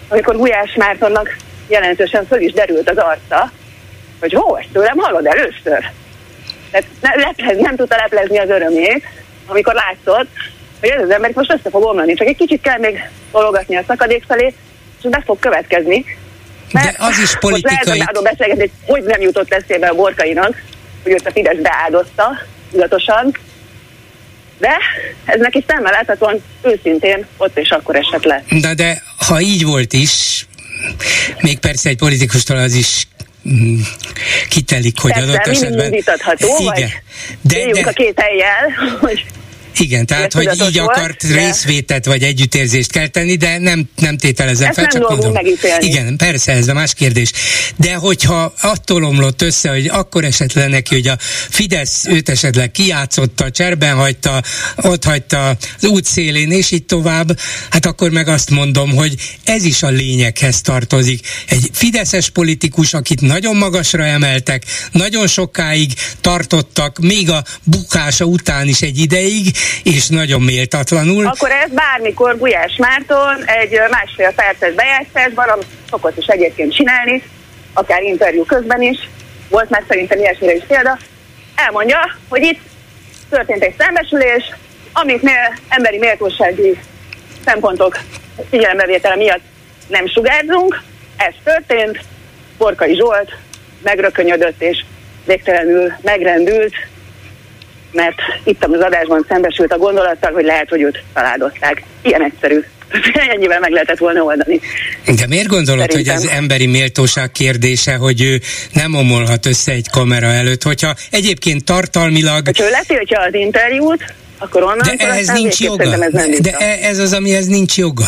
amikor Gulyás Mártonnak jelentősen föl is derült az arca, hogy hó, ezt tőlem hallod először? Tehát ne, leplez, nem tudta leplezni az örömét, amikor látszott, hogy ez az ember most össze fog omlani. Csak egy kicsit kell még tologatni a szakadék felé, és be fog következni. Mert De az is politikai... Most lehet beszélgetni, hogy hogy nem jutott eszébe a borkainak, hogy őt a Fidesz beáldozta, tudatosan, de ez neki szemmel láthatóan őszintén ott és akkor esett le. De, de ha így volt is, még persze egy politikustól az is kitelik, hogy Persze, adott esetben... vitatható, igen, vagy de, de, a két helyjel, hogy igen, tehát, hogy így volt, akart de... részvétet vagy együttérzést kell tenni, de nem, nem tételezem Ezt fel, nem csak mondom. Megítélni. Igen, persze, ez a más kérdés. De hogyha attól omlott össze, hogy akkor esett le neki, hogy a Fidesz őt esetleg kijátszotta, cserben hagyta, ott hagyta az útszélén, és így tovább, hát akkor meg azt mondom, hogy ez is a lényeghez tartozik. Egy fideszes politikus, akit nagyon magasra emeltek, nagyon sokáig tartottak, még a bukása után is egy ideig, és nagyon méltatlanul. Akkor ez bármikor Gulyás Márton egy másfél perces bejátszásban, amit szokott is egyébként csinálni, akár interjú közben is, volt már szerintem ilyesmire is példa, elmondja, hogy itt történt egy szembesülés, amiknél emberi méltósági szempontok figyelembevétele miatt nem sugárzunk, ez történt, Borkai Zsolt megrökönyödött és végtelenül megrendült, mert itt az adásban szembesült a gondolattal, hogy lehet, hogy őt feláldozták. Ilyen egyszerű. Ennyivel meg lehetett volna oldani. De miért gondolod, Szerintem. hogy ez emberi méltóság kérdése, hogy ő nem omolhat össze egy kamera előtt, hogyha egyébként tartalmilag... Hogyha ő letiltja az interjút, akkor onnan De ehhez nincs joga. Ez nem De e- ez az, amihez nincs joga.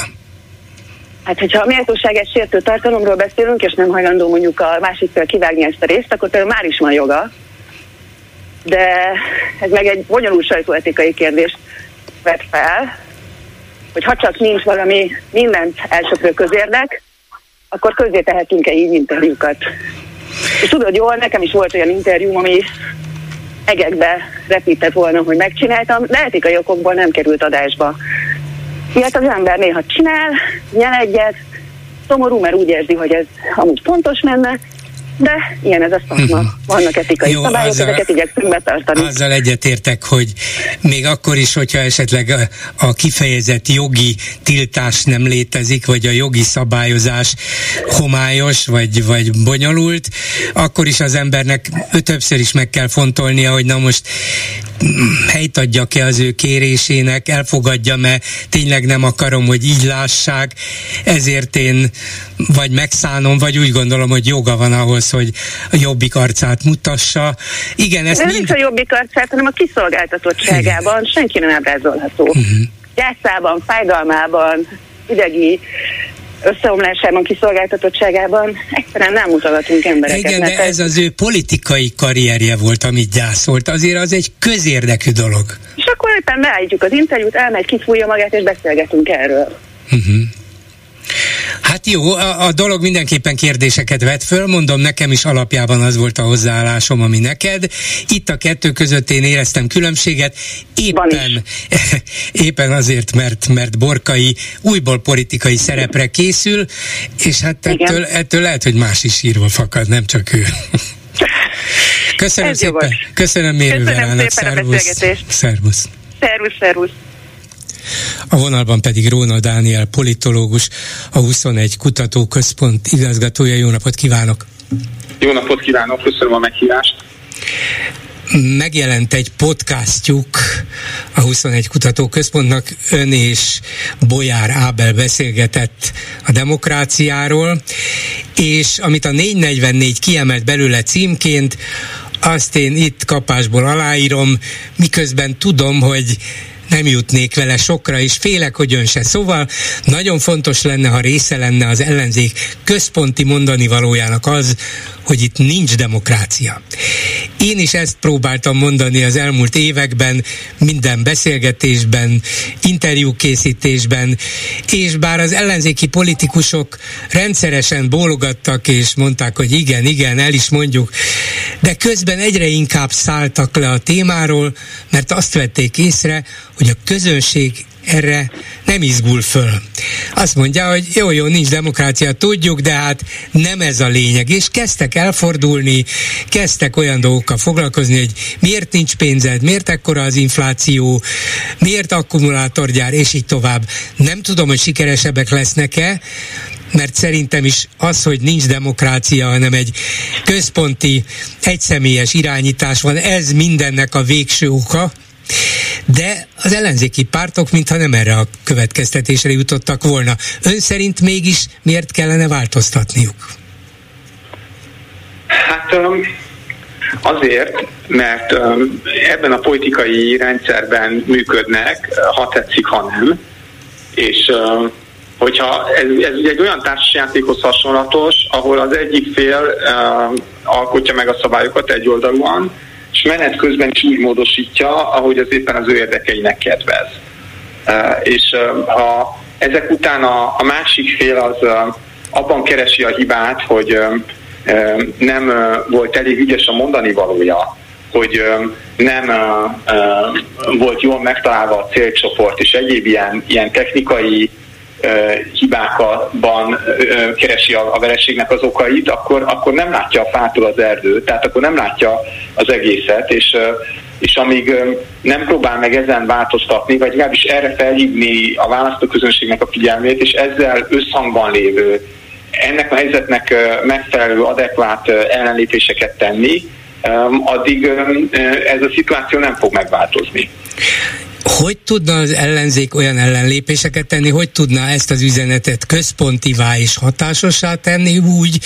Hát, hogyha a méltóságát sértő tartalomról beszélünk, és nem hajlandó mondjuk a másik kivágni ezt a részt, akkor már is van joga, de ez meg egy bonyolult sajtóetikai kérdést vet fel, hogy ha csak nincs valami mindent elsöprő közérdek, akkor közé tehetünk-e így interjúkat. És tudod jól, nekem is volt olyan interjú, ami egekbe repített volna, hogy megcsináltam, de etikai okokból nem került adásba. Ilyet az ember néha csinál, nyel egyet, szomorú, mert úgy érzi, hogy ez amúgy fontos menne, de ilyen ez a szakma. Mhm. Vannak etikai Jó, szabályok, azzal, ezeket igyekszünk betartani. Azzal egyetértek, hogy még akkor is, hogyha esetleg a, a kifejezett jogi tiltás nem létezik, vagy a jogi szabályozás homályos, vagy, vagy bonyolult, akkor is az embernek többször is meg kell fontolnia, hogy na most helyt adjak-e az ő kérésének, elfogadjam-e, tényleg nem akarom, hogy így lássák, ezért én vagy megszánom, vagy úgy gondolom, hogy joga van ahhoz, hogy a jobbik arcát mutassa. Igen, ezt nem mind... a jobbik arcát, hanem a kiszolgáltatottságában Igen. senki nem ábrázolható. Uh-huh. Gyászában, fájdalmában, idegi összeomlásában, kiszolgáltatottságában egyszerűen nem mutathatunk embereket. Igen, de ez az ő politikai karrierje volt, amit gyászolt. Azért az egy közérdekű dolog. És akkor éppen beállítjuk az interjút, elmegy, kifújja magát, és beszélgetünk erről. Uh-huh. Hát jó, a, a dolog mindenképpen kérdéseket vet föl, mondom, nekem is alapjában az volt a hozzáállásom, ami neked. Itt a kettő között én éreztem különbséget, éppen, éppen azért, mert, mert Borkai újból politikai szerepre készül, és hát ettől, ettől lehet, hogy más is írva fakad, nem csak ő. Köszönöm Ez szépen. Jogos. Köszönöm Mérő Verának. Szervusz. Szervusz. Szervusz, szervusz. A vonalban pedig Róna Dániel, politológus, a 21 Kutatóközpont igazgatója. Jó napot kívánok! Jó napot kívánok, köszönöm a meghívást! megjelent egy podcastjuk a 21 Kutatóközpontnak, ön és Bolyár Ábel beszélgetett a demokráciáról, és amit a 444 kiemelt belőle címként, azt én itt kapásból aláírom, miközben tudom, hogy nem jutnék vele sokra, és félek, hogy ön se. Szóval nagyon fontos lenne, ha része lenne az ellenzék központi mondani valójának az, hogy itt nincs demokrácia. Én is ezt próbáltam mondani az elmúlt években, minden beszélgetésben, interjúkészítésben, és bár az ellenzéki politikusok rendszeresen bólogattak és mondták, hogy igen, igen, el is mondjuk, de közben egyre inkább szálltak le a témáról, mert azt vették észre, hogy a közönség erre nem izgul föl. Azt mondja, hogy jó, jó, nincs demokrácia, tudjuk, de hát nem ez a lényeg. És kezdtek elfordulni, kezdtek olyan dolgokkal foglalkozni, hogy miért nincs pénzed, miért ekkora az infláció, miért akkumulátorgyár, és így tovább. Nem tudom, hogy sikeresebbek lesznek-e, mert szerintem is az, hogy nincs demokrácia, hanem egy központi, egyszemélyes irányítás van, ez mindennek a végső oka, de az ellenzéki pártok mintha nem erre a következtetésre jutottak volna. Ön szerint mégis miért kellene változtatniuk? Hát azért, mert ebben a politikai rendszerben működnek, ha tetszik, ha nem, és hogyha ez, ez egy olyan társasjátékhoz hasonlatos, ahol az egyik fél uh, alkotja meg a szabályokat egyoldalúan, és menet közben is úgy módosítja, ahogy az éppen az ő érdekeinek kedvez. És ha ezek után a, a másik fél az abban keresi a hibát, hogy nem volt elég ügyes a mondani valója, hogy nem volt jól megtalálva a célcsoport, és egyéb ilyen, ilyen technikai hibákban keresi a, vereségnek az okait, akkor, akkor nem látja a fától az erdőt, tehát akkor nem látja az egészet, és, és amíg nem próbál meg ezen változtatni, vagy legalábbis erre felhívni a választóközönségnek a figyelmét, és ezzel összhangban lévő, ennek a helyzetnek megfelelő, adekvát ellenlépéseket tenni, addig ez a szituáció nem fog megváltozni. Hogy tudna az ellenzék olyan ellenlépéseket tenni, hogy tudna ezt az üzenetet központivá és hatásossá tenni úgy,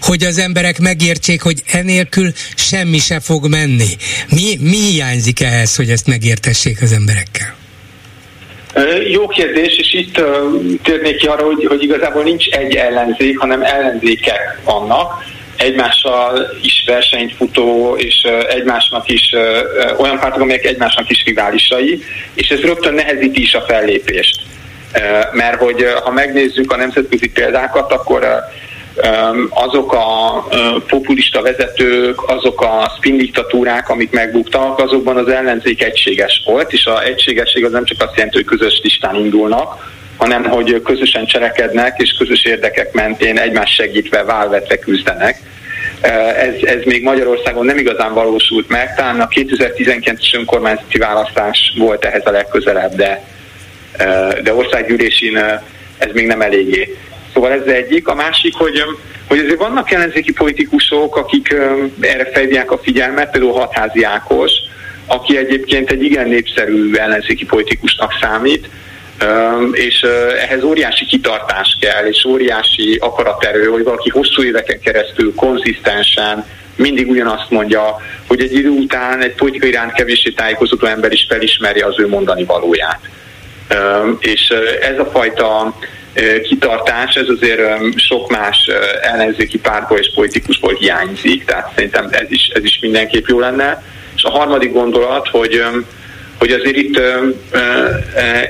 hogy az emberek megértsék, hogy enélkül semmi se fog menni. Mi, mi hiányzik ehhez, hogy ezt megértessék az emberekkel? Jó kérdés, és itt térnék ki arra, hogy, hogy igazából nincs egy ellenzék, hanem ellenzékek vannak egymással is versenyt futó, és egymásnak is olyan pártok, amelyek egymásnak is riválisai, és ez rögtön nehezíti is a fellépést. Mert hogy ha megnézzük a nemzetközi példákat, akkor azok a populista vezetők, azok a spin diktatúrák, amik megbuktak, azokban az ellenzék egységes volt, és a egységesség az nem csak azt jelenti, hogy közös listán indulnak, hanem hogy közösen cselekednek, és közös érdekek mentén egymás segítve, válvetve küzdenek. Ez, ez még Magyarországon nem igazán valósult meg, talán a 2019-es önkormányzati választás volt ehhez a legközelebb, de, de országgyűlésén ez még nem eléggé. Szóval ez egyik. A másik, hogy, hogy azért vannak ellenzéki politikusok, akik erre felhívják a figyelmet, például Hatházi Ákos, aki egyébként egy igen népszerű ellenzéki politikusnak számít, és ehhez óriási kitartás kell, és óriási akaraterő, hogy valaki hosszú éveken keresztül konzisztensen mindig ugyanazt mondja, hogy egy idő után egy politikai iránt kevéssé tájékozódó ember is felismeri az ő mondani valóját. És ez a fajta kitartás, ez azért sok más ellenzéki pártból és politikusból hiányzik, tehát szerintem ez is, ez is mindenképp jó lenne. És a harmadik gondolat, hogy hogy azért itt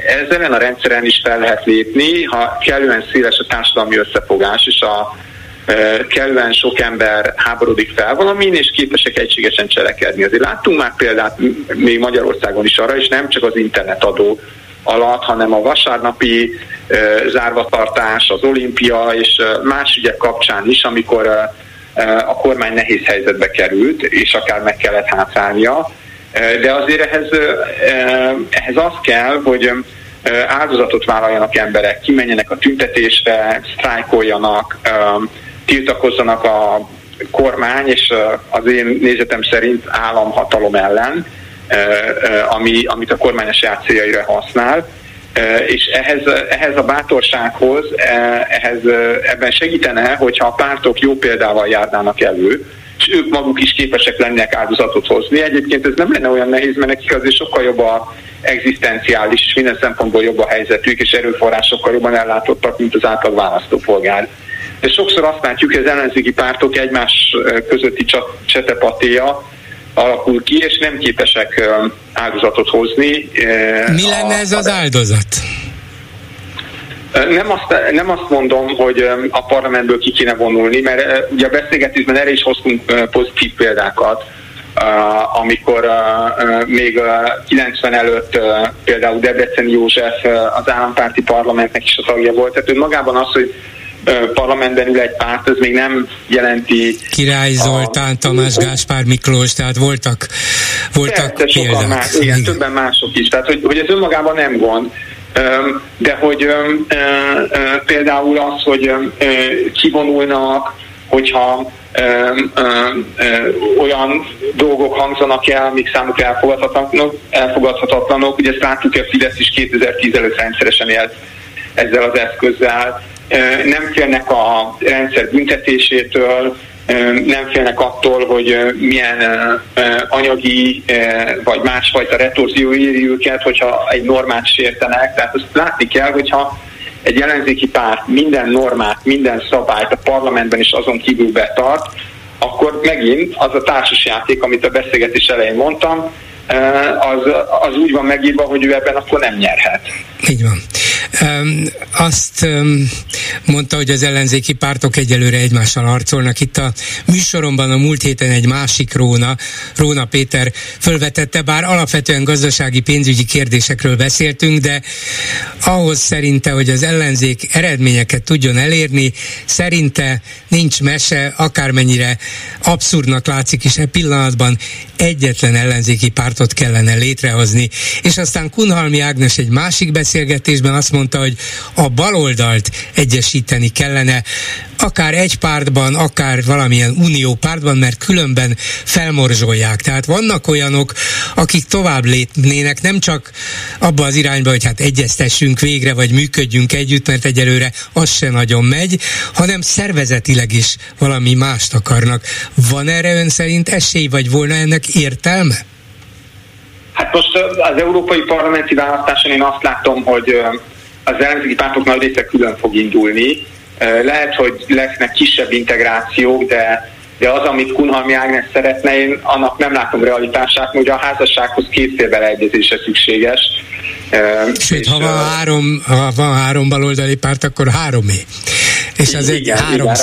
ezzel a rendszeren is fel lehet lépni, ha kellően széles a társadalmi összefogás, és a kellően sok ember háborodik fel valamin, és képesek egységesen cselekedni. Azért láttunk már példát még Magyarországon is arra, és nem csak az internetadó alatt, hanem a vasárnapi zárvatartás, az olimpia és más ügyek kapcsán is, amikor a kormány nehéz helyzetbe került, és akár meg kellett hátrálnia, de azért ehhez, ehhez az kell, hogy áldozatot vállaljanak emberek, kimenjenek a tüntetésre, sztrájkoljanak, tiltakozzanak a kormány és az én nézetem szerint államhatalom ellen, ami, amit a kormány a saját céljaira használ, és ehhez, ehhez a bátorsághoz, ehhez ebben segítene, hogyha a pártok jó példával járnának elő, és ők maguk is képesek lennének áldozatot hozni. Egyébként ez nem lenne olyan nehéz, mert nekik azért sokkal jobb a egzisztenciális, és minden szempontból jobb a helyzetük, és erőforrásokkal jobban ellátottak, mint az átlag választópolgár. De sokszor azt látjuk, hogy az ellenzéki pártok egymás közötti csetepatéja alakul ki, és nem képesek áldozatot hozni. Mi lenne ez az áldozat? Nem azt, nem azt mondom, hogy a parlamentből ki kéne vonulni, mert ugye a beszélgetésben erre is hoztunk pozitív példákat, amikor még 90 előtt például Debreceni József az állampárti parlamentnek is a tagja volt. Tehát magában az, hogy parlamentben ül egy párt, ez még nem jelenti... Király Zoltán, a, Tamás Gáspár Miklós, tehát voltak, voltak persze, példák. Más, igen, többen mások is, tehát hogy, hogy ez önmagában nem gond. De hogy például az, hogy kivonulnak, hogyha olyan dolgok hangzanak el, amik számukra elfogadhatatlanok, elfogadhatatlanok. Ugye ezt láttuk, hogy a Fidesz is 2010 előtt rendszeresen élt ezzel az eszközzel. Nem félnek a rendszer büntetésétől, nem félnek attól, hogy milyen anyagi vagy másfajta retorzió éri őket, hogyha egy normát sértenek. Tehát azt látni kell, hogyha egy ellenzéki párt minden normát, minden szabályt a parlamentben is azon kívül betart, akkor megint az a társasjáték, amit a beszélgetés elején mondtam, az, az úgy van megírva, hogy ő ebben akkor nem nyerhet. Így van. Azt mondta, hogy az ellenzéki pártok egyelőre egymással harcolnak. Itt a műsoromban a múlt héten egy másik Róna, Róna Péter fölvetette, bár alapvetően gazdasági pénzügyi kérdésekről beszéltünk, de ahhoz szerinte, hogy az ellenzék eredményeket tudjon elérni, szerinte nincs mese, akármennyire abszurdnak látszik is e pillanatban egyetlen ellenzéki pártot kellene létrehozni. És aztán Kunhalmi Ágnes egy másik beszélgetésben azt mondta, hogy a baloldalt egyesíteni kellene, akár egy pártban, akár valamilyen unió pártban, mert különben felmorzsolják. Tehát vannak olyanok, akik tovább lépnének, nem csak abba az irányba, hogy hát egyeztessünk végre, vagy működjünk együtt, mert egyelőre az se nagyon megy, hanem szervezetileg is valami mást akarnak. Van erre ön szerint esély, vagy volna ennek értelme? Hát most az európai parlamenti választáson én azt látom, hogy az ellenzéki pártok nagy része külön fog indulni. Lehet, hogy lesznek kisebb integrációk, de de az, amit Kunhalmi Ágnes szeretne, én annak nem látom realitását, hogy a házassághoz két fél beleegyezése szükséges. Sőt, ha van, három, ha van három baloldali párt, akkor háromé. És az egy három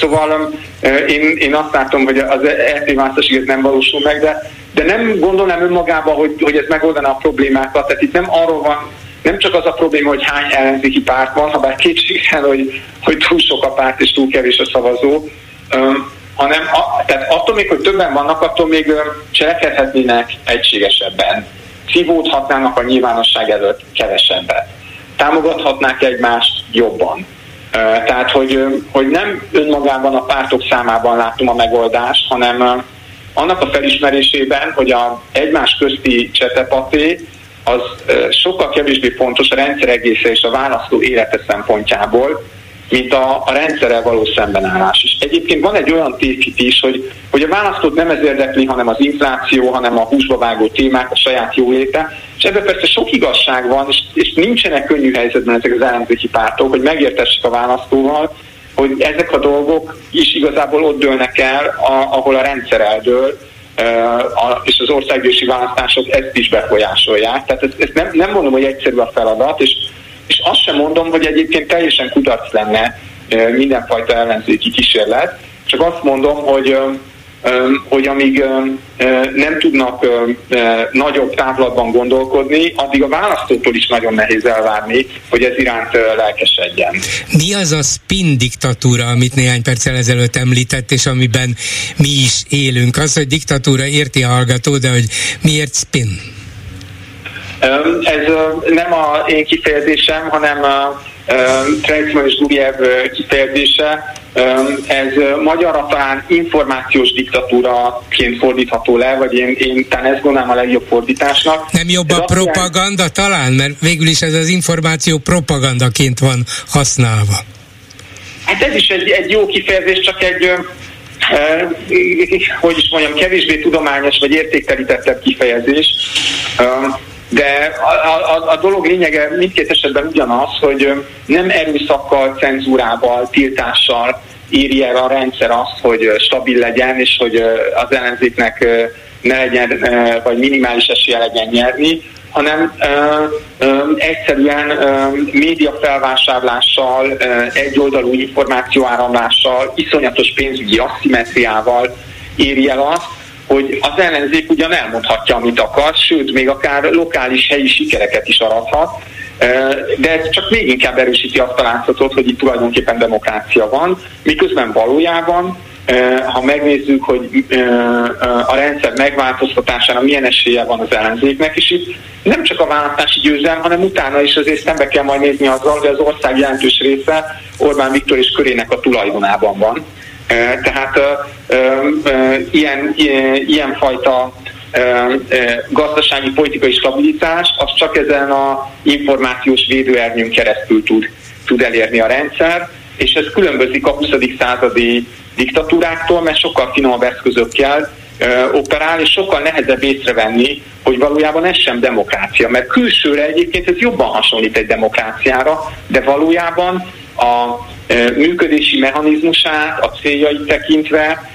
Szóval én, én azt látom, hogy az EP választásig ez nem valósul meg, de, de nem gondolnám önmagában, hogy, hogy ez megoldaná a problémákat. Tehát itt nem arról van nem csak az a probléma, hogy hány ellenzéki párt van, ha bár kétségtelen, hogy, hogy túl sok a párt és túl kevés a szavazó, hanem a, tehát attól még, hogy többen vannak, attól még cselekedhetnének egységesebben. Szívódhatnának a nyilvánosság előtt kevesebbet. Támogathatnák egymást jobban. Tehát, hogy, hogy nem önmagában a pártok számában látom a megoldást, hanem annak a felismerésében, hogy a egymás közti csetepaté az sokkal kevésbé fontos a rendszer egésze és a választó élete szempontjából, mint a, a rendszerrel való szembenállás. És egyébként van egy olyan tévhit is, hogy, hogy a választót nem ez érdekli, hanem az infláció, hanem a húsba vágó témák, a saját jóléte, és ebben persze sok igazság van, és, és nincsenek könnyű helyzetben ezek az ellenzéki pártok, hogy megértessék a választóval, hogy ezek a dolgok is igazából ott dőlnek el, a, ahol a rendszer eldől, és az országgyűlési választások ezt is befolyásolják. Tehát ezt, ezt nem, nem mondom, hogy egyszerű a feladat, és, és azt sem mondom, hogy egyébként teljesen kudarc lenne mindenfajta ellenzéki kísérlet, csak azt mondom, hogy hogy amíg nem tudnak nagyobb távlatban gondolkodni, addig a választótól is nagyon nehéz elvárni, hogy ez iránt lelkesedjen. Mi az a spin diktatúra, amit néhány perccel ezelőtt említett, és amiben mi is élünk? Az, hogy diktatúra érti a hallgató, de hogy miért spin? Ez nem a én kifejezésem, hanem a Kreitzmann és Guriev kifejezése, ez magyarra talán információs diktatúraként fordítható le, vagy én, én talán ezt gondolom a legjobb fordításnak. Nem jobb ez a propaganda jelent... talán? Mert végül is ez az információ propagandaként van használva. Hát ez is egy, egy jó kifejezés, csak egy hogy is mondjam, kevésbé tudományos vagy értéktelítettebb kifejezés. De a, a, a dolog lényege mindkét esetben ugyanaz, hogy nem erőszakkal, cenzúrával, tiltással írja el a rendszer azt, hogy stabil legyen, és hogy az ellenzéknek ne legyen, vagy minimális esélye legyen nyerni, hanem ö, ö, egyszerűen ö, média felvásárlással, ö, egyoldalú információáramlással, iszonyatos pénzügyi asszimetriával éri el azt, hogy az ellenzék ugyan elmondhatja, amit akar, sőt, még akár lokális helyi sikereket is arathat, de ez csak még inkább erősíti azt a látszatot, hogy itt tulajdonképpen demokrácia van, miközben valójában ha megnézzük, hogy a rendszer megváltoztatására milyen esélye van az ellenzéknek, és itt nem csak a választási győzelem, hanem utána is azért szembe kell majd nézni azzal, hogy az ország jelentős része Orbán Viktor és körének a tulajdonában van. Tehát ilyen, ilyen fajta gazdasági politikai stabilitás, az csak ezen a információs védőernyőn keresztül tud, tud elérni a rendszer, és ez különbözik a 20. századi diktatúráktól, mert sokkal finomabb eszközökkel operál, és sokkal nehezebb észrevenni, hogy valójában ez sem demokrácia. Mert külsőre egyébként ez jobban hasonlít egy demokráciára, de valójában a működési mechanizmusát, a céljait tekintve,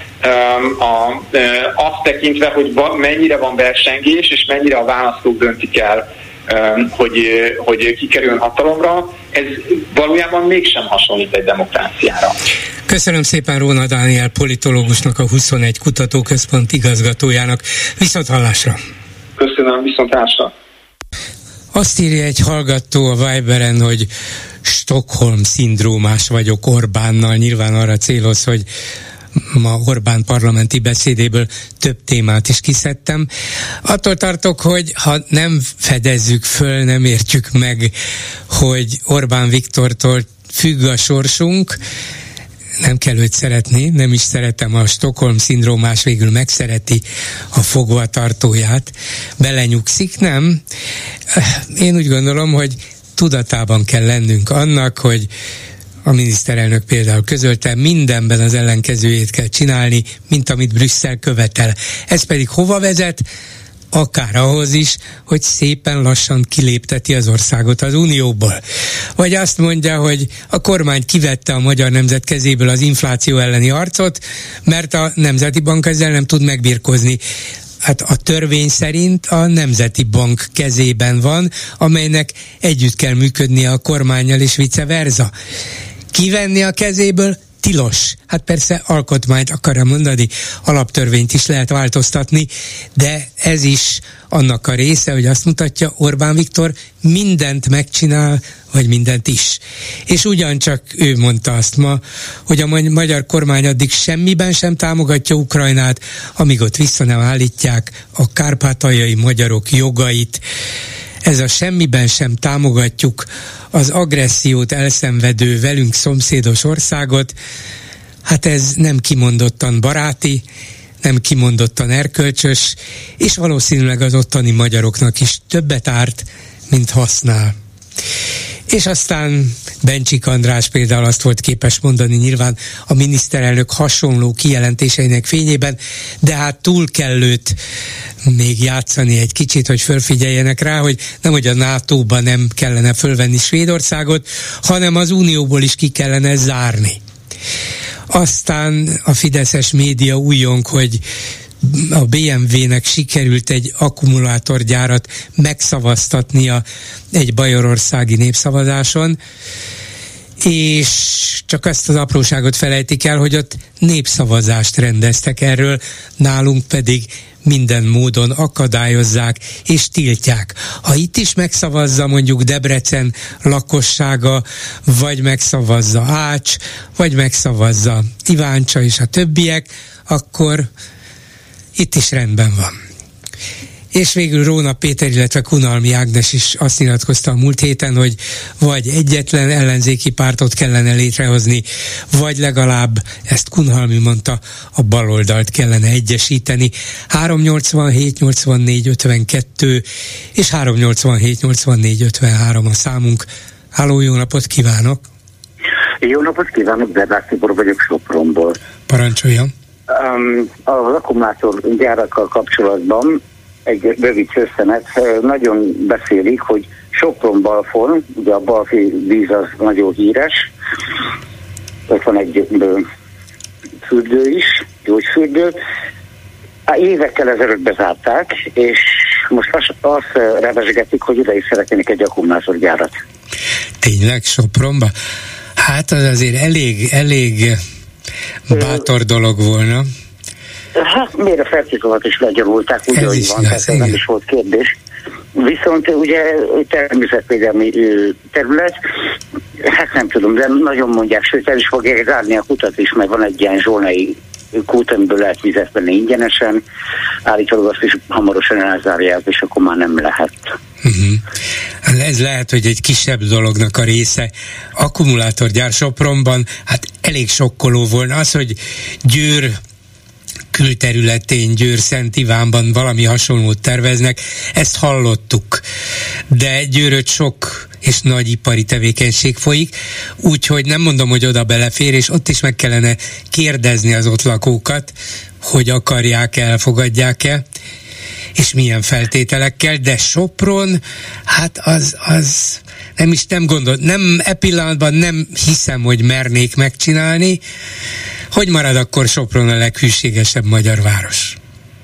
a, azt tekintve, hogy mennyire van versengés, és mennyire a választók döntik el, hogy, hogy kikerüljön hatalomra, ez valójában mégsem hasonlít egy demokráciára. Köszönöm szépen Róna Dániel politológusnak, a 21 Kutatóközpont igazgatójának. Viszont hallásra! Köszönöm, viszont hallásra! Azt írja egy hallgató a Viberen, hogy Stockholm szindrómás vagyok Orbánnal, nyilván arra céloz, hogy ma Orbán parlamenti beszédéből több témát is kiszedtem. Attól tartok, hogy ha nem fedezzük föl, nem értjük meg, hogy Orbán Viktortól függ a sorsunk, nem kell őt szeretni, nem is szeretem a Stockholm szindrómás, végül megszereti a fogvatartóját, belenyugszik, nem? Én úgy gondolom, hogy tudatában kell lennünk annak, hogy a miniszterelnök például közölte, mindenben az ellenkezőjét kell csinálni, mint amit Brüsszel követel. Ez pedig hova vezet? Akár ahhoz is, hogy szépen lassan kilépteti az országot az Unióból. Vagy azt mondja, hogy a kormány kivette a magyar nemzet kezéből az infláció elleni harcot, mert a Nemzeti Bank ezzel nem tud megbirkozni. Hát a törvény szerint a Nemzeti Bank kezében van, amelynek együtt kell működnie a kormányjal és vice versa. Kivenni a kezéből tilos. Hát persze alkotmányt akar mondani, alaptörvényt is lehet változtatni, de ez is annak a része, hogy azt mutatja, Orbán Viktor mindent megcsinál, vagy mindent is. És ugyancsak ő mondta azt ma, hogy a magyar kormány addig semmiben sem támogatja Ukrajnát, amíg ott vissza nem állítják a kárpátaljai magyarok jogait. Ez a semmiben sem támogatjuk az agressziót elszenvedő velünk szomszédos országot, hát ez nem kimondottan baráti, nem kimondottan erkölcsös, és valószínűleg az ottani magyaroknak is többet árt, mint használ. És aztán Bencsik András például azt volt képes mondani nyilván a miniszterelnök hasonló kijelentéseinek fényében, de hát túl kell még játszani egy kicsit, hogy fölfigyeljenek rá, hogy nem, hogy a NATO-ba nem kellene fölvenni Svédországot, hanem az Unióból is ki kellene zárni. Aztán a Fideszes média újjong, hogy a BMW-nek sikerült egy akkumulátorgyárat megszavaztatnia egy bajorországi népszavazáson, és csak azt az apróságot felejtik el, hogy ott népszavazást rendeztek erről, nálunk pedig minden módon akadályozzák és tiltják. Ha itt is megszavazza mondjuk Debrecen lakossága, vagy megszavazza Ács, vagy megszavazza Iváncsa és a többiek, akkor itt is rendben van. És végül Róna Péter, illetve Kunalmi Ágnes is azt nyilatkozta a múlt héten, hogy vagy egyetlen ellenzéki pártot kellene létrehozni, vagy legalább, ezt Kunhalmi mondta, a baloldalt kellene egyesíteni. 387 84 52 és 387 84 53 a számunk. Háló, jó napot kívánok! Jó napot kívánok, Bernát Tibor vagyok Sopronból. Parancsoljon! Um, az akkumulátorgyárakkal kapcsolatban egy rövid szösszenet. Nagyon beszélik, hogy Sopron-Balfon, ugye a balfi víz az nagyon híres, ott van egy fürdő is, gyógyfürdő. Évekkel ezelőtt bezárták, és most azt, azt revesgetik, hogy ide is szeretnének egy akkumulátorgyárat. Tényleg Sopronba? Hát az azért elég, elég bátor dolog volna. Hát miért a feltételekat is legyarulták, úgy, hogy van, igaz, tehát nem is volt kérdés. Viszont ugye természetvédelmi terület, hát nem tudom, de nagyon mondják, sőt el is fogják zárni a kutat is, mert van egy ilyen zsónai kút, amiből lehet vizet venni ingyenesen. Állítólag azt is hamarosan elzárják, és akkor már nem lehet. Uh-huh. Ez lehet, hogy egy kisebb dolognak a része. Akkumulátorgyár Sopronban, hát elég sokkoló volna az, hogy Győr külterületén, Győr Szent Ivánban valami hasonlót terveznek, ezt hallottuk. De Győröt sok és nagy ipari tevékenység folyik, úgyhogy nem mondom, hogy oda belefér, és ott is meg kellene kérdezni az ott lakókat, hogy akarják-e, elfogadják-e, és milyen feltételekkel, de Sopron, hát az, az nem is nem gondol, nem e pillanatban nem hiszem, hogy mernék megcsinálni, hogy marad akkor Sopron a leghűségesebb magyar város?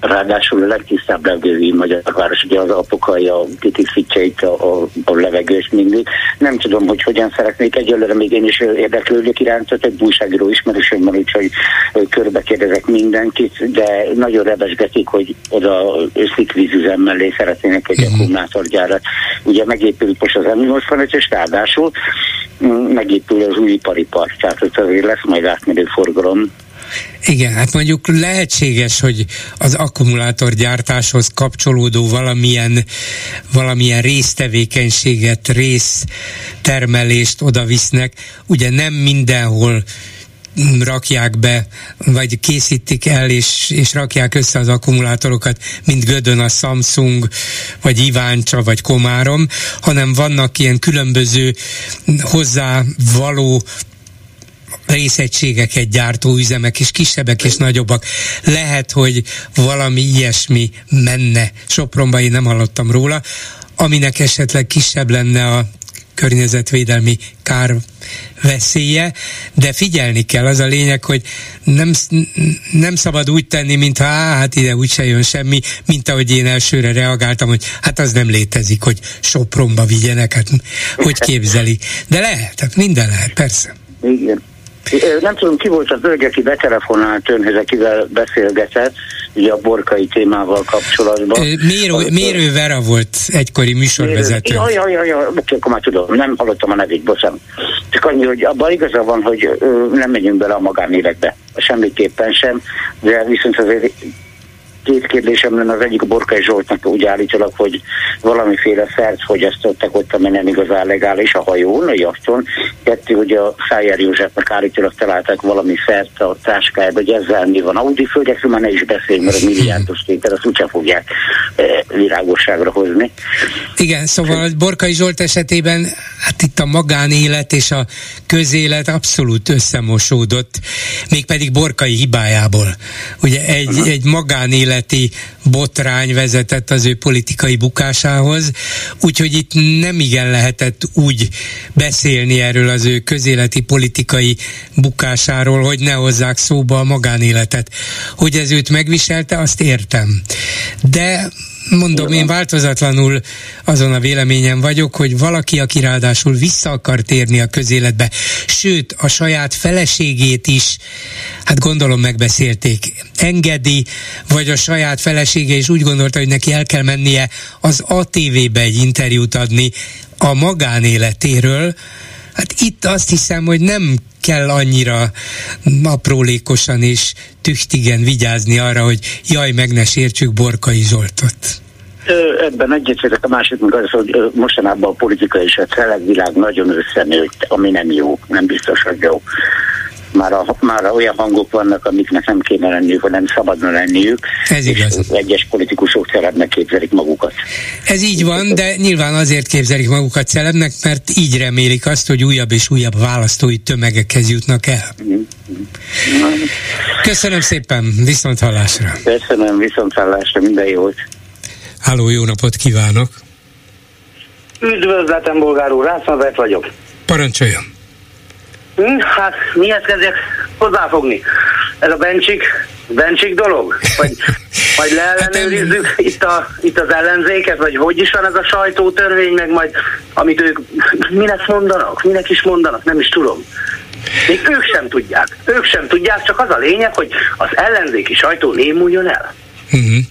Ráadásul a legtisztább levegői magyar város, ugye az apokalja kitisztítja itt a, a, a levegős mindig. Nem tudom, hogy hogyan szeretnék, egyelőre még én is érdeklődök iránt, egy újságíró ismerősöm van, úgyhogy körbe kérdezek mindenkit, de nagyon rebesgetik, hogy oda szikvízüzem mellé szeretnének egy uh-huh. akkumulátorgyárat. Ugye megépült most az M85, és ráadásul mm, megépül az új ipari park, tehát ott azért lesz majd átmenő forgalom igen, hát mondjuk lehetséges, hogy az akkumulátorgyártáshoz kapcsolódó valamilyen, valamilyen résztevékenységet, résztermelést oda visznek. Ugye nem mindenhol rakják be, vagy készítik el, és, és rakják össze az akkumulátorokat, mint Gödön a Samsung, vagy Iváncsa, vagy Komárom, hanem vannak ilyen különböző hozzá való részegységeket gyártó üzemek, és kisebbek és nagyobbak. Lehet, hogy valami ilyesmi menne. Sopronba én nem hallottam róla, aminek esetleg kisebb lenne a környezetvédelmi kár veszélye, de figyelni kell, az a lényeg, hogy nem, nem szabad úgy tenni, mintha á, hát ide úgyse jön semmi, mint ahogy én elsőre reagáltam, hogy hát az nem létezik, hogy Sopronba vigyenek, hát hogy képzeli. De lehet, hát minden lehet, persze. Igen. Nem tudom, ki volt az hölgy, aki betelefonált önhez, akivel beszélgetett, ugye a borkai témával kapcsolatban. Mérő, Mérő Vera volt egykori műsorvezető. Jaj, jaj, jaj, jaj, akkor már tudom, nem hallottam a nevét, bocsánat. Csak annyi, hogy abban igaza van, hogy nem megyünk bele a magánéletbe, semmiképpen sem, de viszont azért két kérdésem lenne, az egyik a Borkai Zsoltnak úgy állítólag, hogy valamiféle szert fogyasztottak ott, ami nem igazán legális a hajón, a jachton. Kettő, hogy a Szájer Józsefnek állítólag találtak valami szert a táskájába, hogy ezzel mi van. Audi földekről már ne is beszéljünk, mert a milliárdos tétel azt úgyse fogják e, világosságra hozni. Igen, szóval Borkai Zsolt esetében hát itt a magánélet és a közélet abszolút összemosódott, mégpedig Borkai hibájából. Ugye egy, uh-huh. egy magánélet üzleti botrány vezetett az ő politikai bukásához, úgyhogy itt nem igen lehetett úgy beszélni erről az ő közéleti politikai bukásáról, hogy ne hozzák szóba a magánéletet. Hogy ez őt megviselte, azt értem. De mondom, én változatlanul azon a véleményem vagyok, hogy valaki, aki ráadásul vissza akar térni a közéletbe, sőt, a saját feleségét is, hát gondolom megbeszélték, engedi, vagy a saját felesége is úgy gondolta, hogy neki el kell mennie az ATV-be egy interjút adni a magánéletéről, Hát itt azt hiszem, hogy nem kell annyira aprólékosan és tüchtigen vigyázni arra, hogy jaj, meg ne sértsük Borkai Zsoltot. Ebben egyetértek, a másik meg az, hogy mostanában a politika és a világ nagyon összenőtt, ami nem jó, nem biztos, hogy jó. Már, a, már olyan hangok vannak, amiknek nem kéne lenniük, vagy nem szabadna lenniük. Ez igaz. Egyes politikusok celebnek képzelik magukat. Ez így van, de nyilván azért képzelik magukat celebnek, mert így remélik azt, hogy újabb és újabb választói tömegekhez jutnak el. Mm-hmm. Köszönöm szépen, viszont hallásra. Köszönöm, viszont hallásra, minden jót. Háló, jó napot kívánok. Üdvözletem, bolgár úr, Rászmazert vagyok. Parancsoljon. Hm, hát mihez kezdjek hozzáfogni? Ez a bencsik, bencsik dolog? Vagy, vagy leellenőrizzük hát itt, a, itt az ellenzéket, vagy hogy is van ez a sajtótörvény, meg majd amit ők minek mondanak, minek is mondanak, nem is tudom. Még ők sem tudják. Ők sem tudják, csak az a lényeg, hogy az ellenzéki sajtó némuljon el. Uh-huh.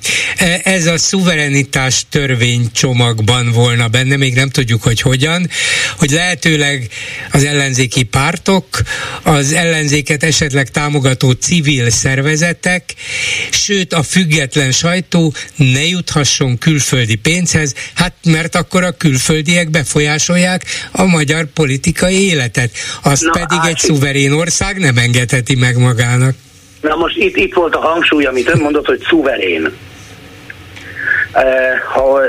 Ez a szuverenitás törvénycsomagban volna benne, még nem tudjuk, hogy hogyan, hogy lehetőleg az ellenzéki pártok, az ellenzéket esetleg támogató civil szervezetek, sőt a független sajtó ne juthasson külföldi pénzhez, hát mert akkor a külföldiek befolyásolják a magyar politikai életet. Azt Na, pedig egy szuverén ország nem engedheti meg magának. Na most itt, itt volt a hangsúly, amit ön mondott, hogy szuverén. Ha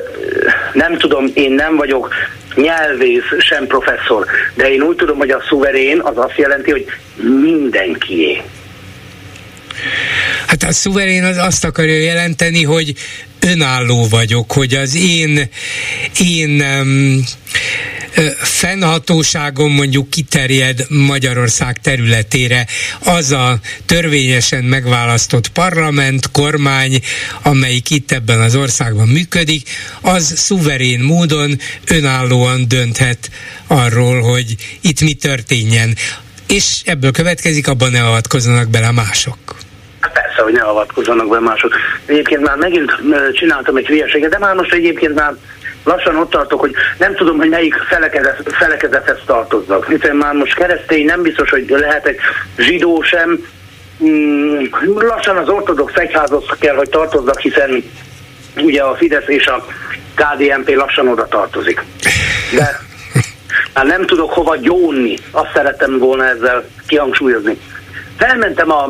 nem tudom, én nem vagyok nyelvész, sem professzor, de én úgy tudom, hogy a szuverén az azt jelenti, hogy mindenkié. Hát a szuverén az azt akarja jelenteni, hogy önálló vagyok, hogy az én, én um, fennhatóságon mondjuk kiterjed Magyarország területére az a törvényesen megválasztott parlament, kormány, amelyik itt ebben az országban működik, az szuverén módon önállóan dönthet arról, hogy itt mi történjen. És ebből következik, abban ne avatkozzanak bele mások persze, hogy ne avatkozzanak be mások. Egyébként már megint csináltam egy hülyeséget, de már most egyébként már lassan ott tartok, hogy nem tudom, hogy melyik felekezet, felekezethez tartozzak. Hiszen már most keresztény, nem biztos, hogy lehetek zsidó sem. Mm, lassan az ortodox egyházhoz kell, hogy tartozzak, hiszen ugye a Fidesz és a KDNP lassan oda tartozik. De már nem tudok hova gyónni, azt szerettem volna ezzel kihangsúlyozni. Felmentem a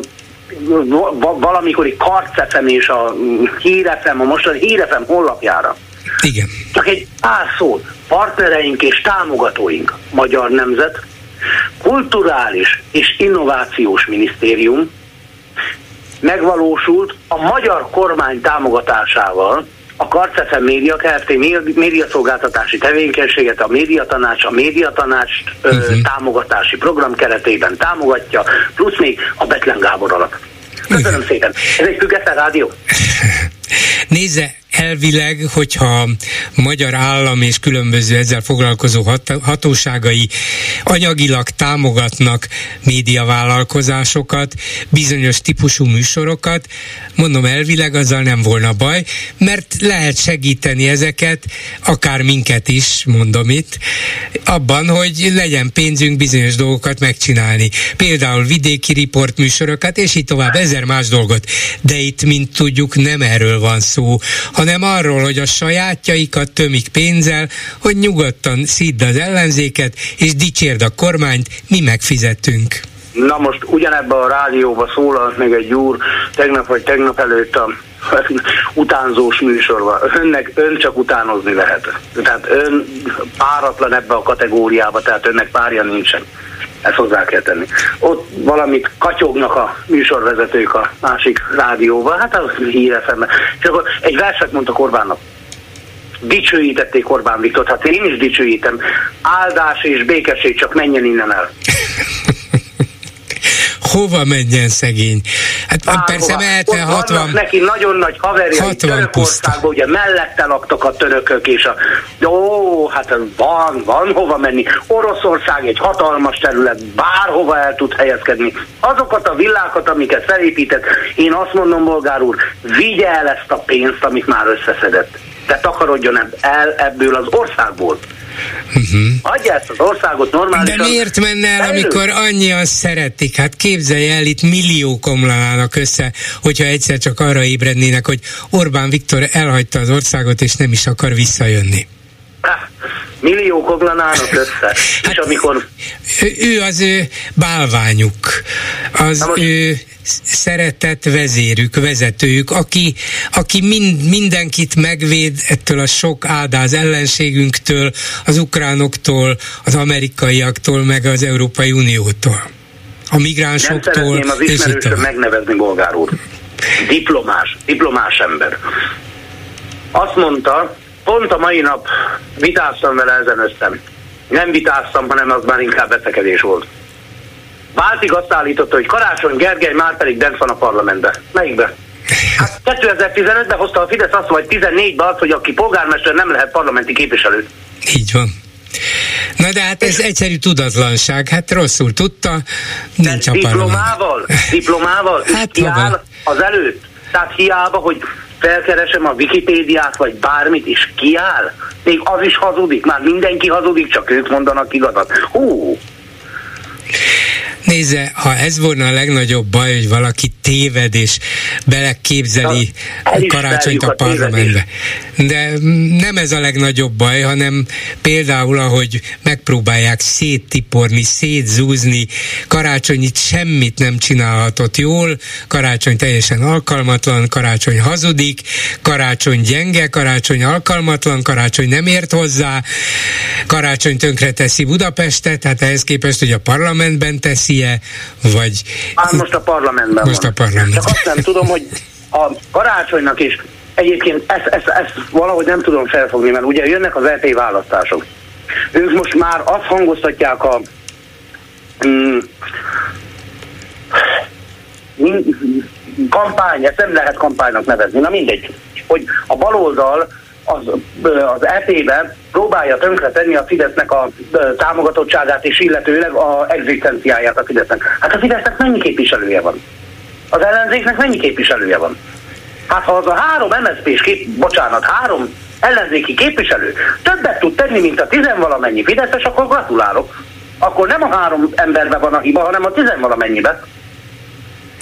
valamikori karcefem és a hírefem, a mostani hírefem honlapjára. Igen. Csak egy pár szót. Partnereink és támogatóink, Magyar Nemzet, Kulturális és Innovációs Minisztérium megvalósult a magyar kormány támogatásával a Karcefe Média Kft. médiaszolgáltatási tevékenységet a médiatanács, a médiatanács uh-huh. támogatási program keretében támogatja, plusz még a Betlen Gábor alatt. Köszönöm Igen. szépen. Ez egy független rádió? Nézze, elvileg, hogyha magyar állam és különböző ezzel foglalkozó hatóságai anyagilag támogatnak médiavállalkozásokat, bizonyos típusú műsorokat, mondom elvileg azzal nem volna baj, mert lehet segíteni ezeket, akár minket is, mondom itt, abban, hogy legyen pénzünk bizonyos dolgokat megcsinálni. Például vidéki riport műsorokat, és így tovább ezer más dolgot. De itt, mint tudjuk, nem erről van szó, hanem arról, hogy a sajátjaikat tömik pénzzel, hogy nyugodtan szidd az ellenzéket, és dicsérd a kormányt, mi megfizetünk. Na most ugyanebben a rádióban szólalt meg egy úr tegnap vagy tegnap előtt a utánzós műsorban. Önnek ön csak utánozni lehet. Tehát ön páratlan ebbe a kategóriába, tehát önnek párja nincsen. Ezt hozzá kell tenni. Ott valamit katyognak a műsorvezetők a másik rádióban, hát az hírefemben. És akkor egy verset mondta Orbánnak. Dicsőítették Orbán Viktor, hát én is dicsőítem. Áldás és békesség, csak menjen innen el. hova menjen szegény? Hát Bárhova. persze mehetne 60... neki nagyon nagy haverjai Törökországban, ugye mellette laktak a törökök, és a... Ó, hát van, van hova menni. Oroszország egy hatalmas terület, bárhova el tud helyezkedni. Azokat a villákat, amiket felépített, én azt mondom, bolgár úr, vigye el ezt a pénzt, amit már összeszedett. De takarodjon el ebből az országból. Uh-huh. Ezt az országot normálisan. De miért menne el, amikor annyian szeretik? Hát képzelj el, itt milliók omlanának össze, hogyha egyszer csak arra ébrednének, hogy Orbán Viktor elhagyta az országot, és nem is akar visszajönni. Milliók oglanának össze. Hát, és amikor... Ő az ő bálványuk, az most... ő szeretett vezérük, vezetőjük, aki, aki mind, mindenkit megvéd ettől a sok áldáz ellenségünktől, az ukránoktól, az amerikaiaktól, meg az Európai Uniótól. a migránsoktól. Nem szeretném az ismerősöm megnevezni bolgár úr. Diplomás, diplomás ember. Azt mondta, pont a mai nap vitáztam vele ezen összem. Nem vitáztam, hanem az már inkább beszekedés volt. Váltig azt állította, hogy Karácsony Gergely már pedig bent van a parlamentbe. Melyikbe? Hát 2015-ben hozta a Fidesz azt, vagy 14-ben azt, hogy aki polgármester nem lehet parlamenti képviselő. Így van. Na de hát ez egyszerű tudatlanság, hát rosszul tudta, nincs a Diplomával? Diplomával? hát kiáll az előtt? Tehát hiába, hogy felkeresem a Wikipédiát, vagy bármit, és kiáll? Még az is hazudik, már mindenki hazudik, csak ők mondanak igazat. Hú, Nézze, ha ez volna a legnagyobb baj, hogy valaki téved és beleképzeli a karácsonyt a parlamentbe. De nem ez a legnagyobb baj, hanem például, ahogy megpróbálják széttiporni, szétzúzni, karácsony itt semmit nem csinálhatott jól, karácsony teljesen alkalmatlan, karácsony hazudik, karácsony gyenge, karácsony alkalmatlan, karácsony nem ért hozzá, karácsony tönkreteszi Budapestet, tehát ehhez képest, hogy a parlamentben teszi, teszi vagy... Már most a parlamentben most van. a parlament. Csak azt nem tudom, hogy a karácsonynak is egyébként ezt, ezt, ezt valahogy nem tudom felfogni, mert ugye jönnek az EP választások. Ők most már azt hangoztatják a mm, kampány, ezt nem lehet kampánynak nevezni, na mindegy, hogy a baloldal az, az EP-ben próbálja tönkretenni a Fidesznek a támogatottságát és illetőleg a egzisztenciáját a Fidesznek. Hát a Fidesznek mennyi képviselője van? Az ellenzéknek mennyi képviselője van? Hát ha az a három MSZP-s kép, bocsánat, három ellenzéki képviselő többet tud tenni, mint a tizenvalamennyi Fideszes, akkor gratulálok. Akkor nem a három emberben van a hiba, hanem a tizenvalamennyiben.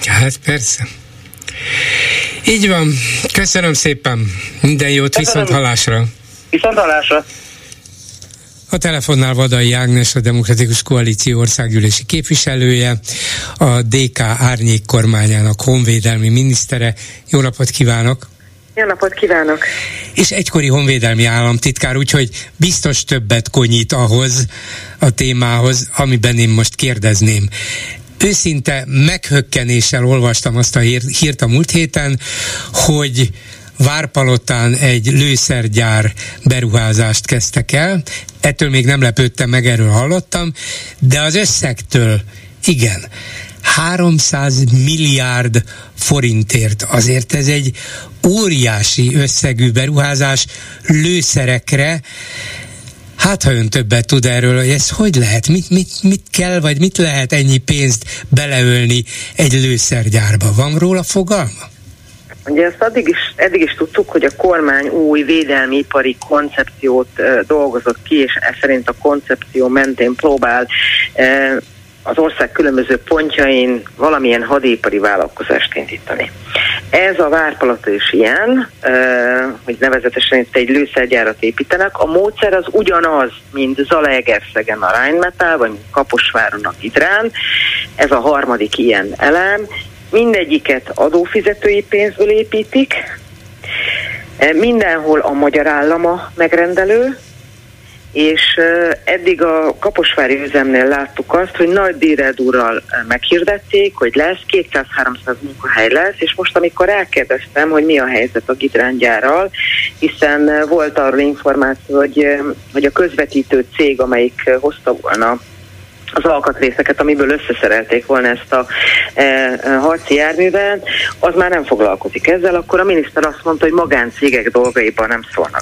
Hát persze. Így van. Köszönöm szépen. Minden jót, viszont halásra. Viszont halásra. A telefonnál Vadai Ágnes, a Demokratikus Koalíció országgyűlési képviselője, a DK árnyék kormányának honvédelmi minisztere. Jó napot kívánok! Jó napot kívánok! És egykori honvédelmi államtitkár, úgyhogy biztos többet konyít ahhoz a témához, amiben én most kérdezném őszinte meghökkenéssel olvastam azt a hírt a múlt héten, hogy Várpalotán egy lőszergyár beruházást kezdtek el. Ettől még nem lepődtem meg, erről hallottam, de az összegtől igen. 300 milliárd forintért. Azért ez egy óriási összegű beruházás lőszerekre, Hát, ha ön többet tud erről, hogy ez hogy lehet, mit, mit, mit kell, vagy mit lehet ennyi pénzt beleölni egy lőszergyárba? Van róla fogalma? Ugye ezt addig is, eddig is tudtuk, hogy a kormány új védelmi ipari koncepciót uh, dolgozott ki, és ez szerint a koncepció mentén próbál uh, az ország különböző pontjain valamilyen hadipari vállalkozást indítani. Ez a várpalota is ilyen, hogy nevezetesen itt egy lőszergyárat építenek. A módszer az ugyanaz, mint Zalaegerszegen a Rheinmetall, vagy Kaposváron a Gidrán. Ez a harmadik ilyen elem. Mindegyiket adófizetői pénzből építik, Mindenhol a magyar állama megrendelő, és eddig a Kaposvári üzemnél láttuk azt, hogy nagy díred úrral meghirdették, hogy lesz, 200-300 munkahely lesz, és most amikor elkérdeztem, hogy mi a helyzet a Gidrángyárral, hiszen volt arról információ, hogy, hogy a közvetítő cég, amelyik hozta volna az alkatrészeket, amiből összeszerelték volna ezt a e, e, harci járművet, az már nem foglalkozik ezzel, akkor a miniszter azt mondta, hogy magáncégek dolgaiban nem szólnak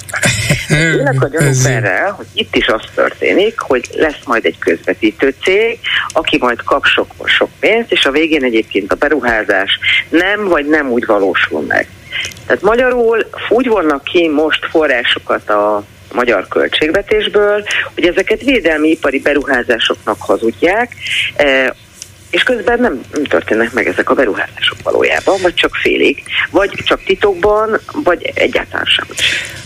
Tényleg a gyanúk erre, hogy itt is az történik, hogy lesz majd egy közvetítő cég, aki majd kap sok-sok pénzt, és a végén egyébként a beruházás nem vagy nem úgy valósul meg. Tehát magyarul úgy vannak ki most forrásokat a magyar költségvetésből, hogy ezeket védelmi ipari beruházásoknak hazudják, e, és közben nem, nem történnek meg ezek a beruházások valójában, vagy csak félig, vagy csak titokban, vagy egyáltalán sem.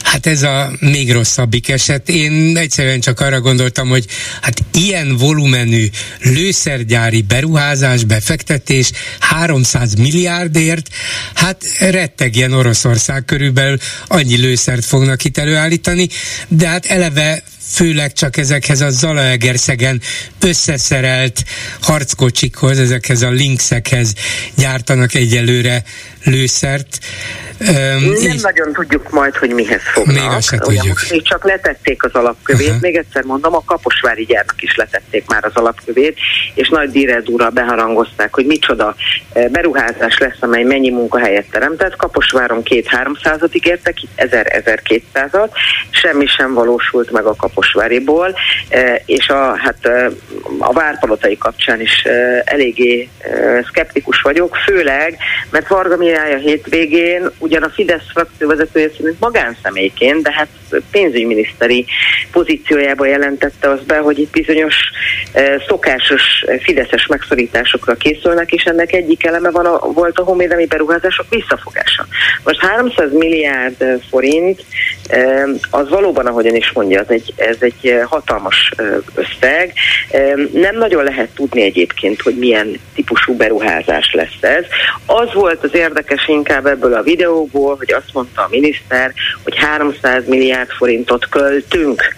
Hát ez a még rosszabbik eset. Én egyszerűen csak arra gondoltam, hogy hát ilyen volumenű lőszergyári beruházás, befektetés 300 milliárdért, hát rettegjen Oroszország körülbelül annyi lőszert fognak itt előállítani, de hát eleve főleg csak ezekhez a Zalaegerszegen összeszerelt harckocsikhoz, ezekhez a linksekhez gyártanak egyelőre lőszert. Um, nem így... nagyon tudjuk majd, hogy mihez fognak. Még azt se tudjuk. Még csak letették az alapkövét, uh-huh. még egyszer mondom, a Kaposvári gyárnak is letették már az alapkövét, és nagy díredúra beharangozták, hogy micsoda beruházás lesz, amely mennyi munkahelyet teremtett. Kaposváron két-háromszázat ígértek, itt ezer-ezerkétszázat, semmi sem valósult meg a Kaposváriból, és a, hát a várpalotai kapcsán is eléggé szkeptikus vagyok, főleg, mert Varga Mirály a hétvégén ugyan a Fidesz frakcióvezetője szerint magánszemélyként, de hát pénzügyminiszteri pozíciójába jelentette az be, hogy itt bizonyos szokásos fideszes megszorításokra készülnek, és ennek egyik eleme van a, volt a honvédelmi beruházások visszafogása. Most 300 milliárd forint, az valóban, ahogyan is mondja, ez egy, ez egy hatalmas összeg. Nem nagyon lehet tudni egyébként, hogy milyen típusú beruházás lesz ez. Az volt az érdekes inkább ebből a videóból, hogy azt mondta a miniszter, hogy 300 milliárd forintot költünk.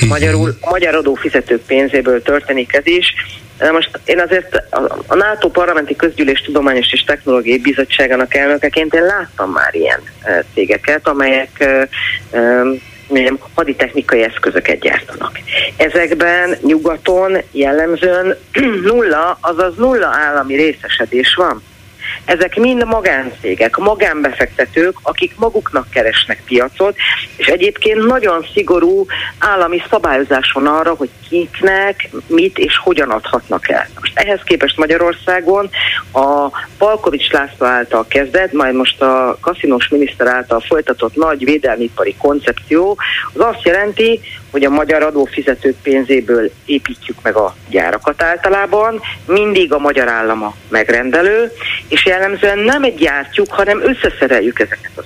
Mhm. Magyarul magyar adófizetők pénzéből történik ez is. De most én azért a NATO Parlamenti Közgyűlés Tudományos és Technológiai Bizottságának elnökeként én láttam már ilyen cégeket, amelyek mondjam, haditechnikai eszközöket gyártanak. Ezekben nyugaton jellemzően nulla, azaz nulla állami részesedés van. Ezek mind magáncégek, magánbefektetők, akik maguknak keresnek piacot, és egyébként nagyon szigorú állami szabályozás van arra, hogy kiknek mit és hogyan adhatnak el. Most ehhez képest Magyarországon a Palkovics László által kezdett, majd most a kaszinós miniszter által folytatott nagy védelmipari koncepció, az azt jelenti, hogy a magyar adófizetők pénzéből építjük meg a gyárakat általában, mindig a magyar állama megrendelő, és jellemzően nem egy gyártjuk, hanem összeszereljük ezeket az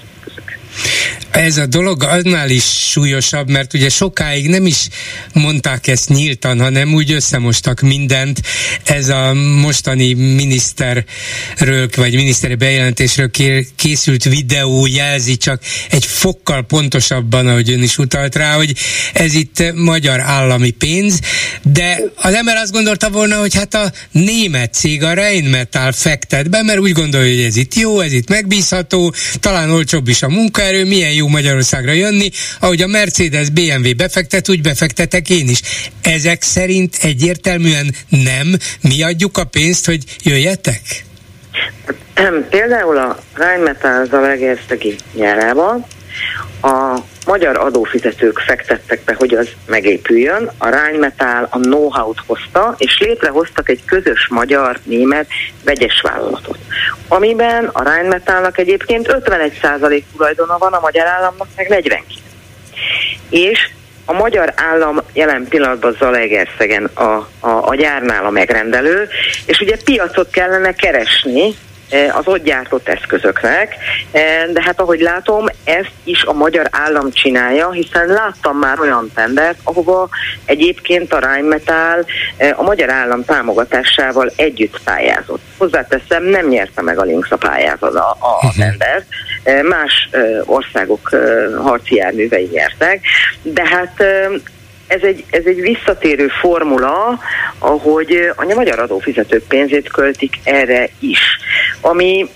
ez a dolog annál is súlyosabb, mert ugye sokáig nem is mondták ezt nyíltan, hanem úgy összemostak mindent. Ez a mostani miniszterről, vagy miniszteri bejelentésről készült videó jelzi csak egy fokkal pontosabban, ahogy ön is utalt rá, hogy ez itt magyar állami pénz, de az ember azt gondolta volna, hogy hát a német cég, a Rheinmetall fektet be, mert úgy gondolja, hogy ez itt jó, ez itt megbízható, talán olcsóbb is a munkaerő, milyen jó Magyarországra jönni, ahogy a Mercedes BMW befektet, úgy befektetek én is. Ezek szerint egyértelműen nem mi adjuk a pénzt, hogy jöjjetek? Például a Rheinmetall Zalaegerszegi nyárában a magyar adófizetők fektettek be, hogy az megépüljön, a Rheinmetall a know-how-t hozta, és létrehoztak egy közös magyar-német vegyes vállalatot, amiben a Rheinmetallnak egyébként 51% tulajdona van, a magyar államnak meg 49. És a magyar állam jelen pillanatban Zalaegerszegen a, a, a gyárnál a megrendelő, és ugye piacot kellene keresni az ott gyártott eszközöknek, eh, de hát ahogy látom, ezt is a magyar állam csinálja, hiszen láttam már olyan tendert, ahova egyébként a Rheinmetall eh, a magyar állam támogatásával együtt pályázott. Hozzáteszem, nem nyerte meg a Lynx a pályázat a, a, a mhm. tendert, más országok harci járművei nyertek, de hát ez egy, ez egy visszatérő formula, ahogy a magyar adófizetők pénzét költik erre is. Ami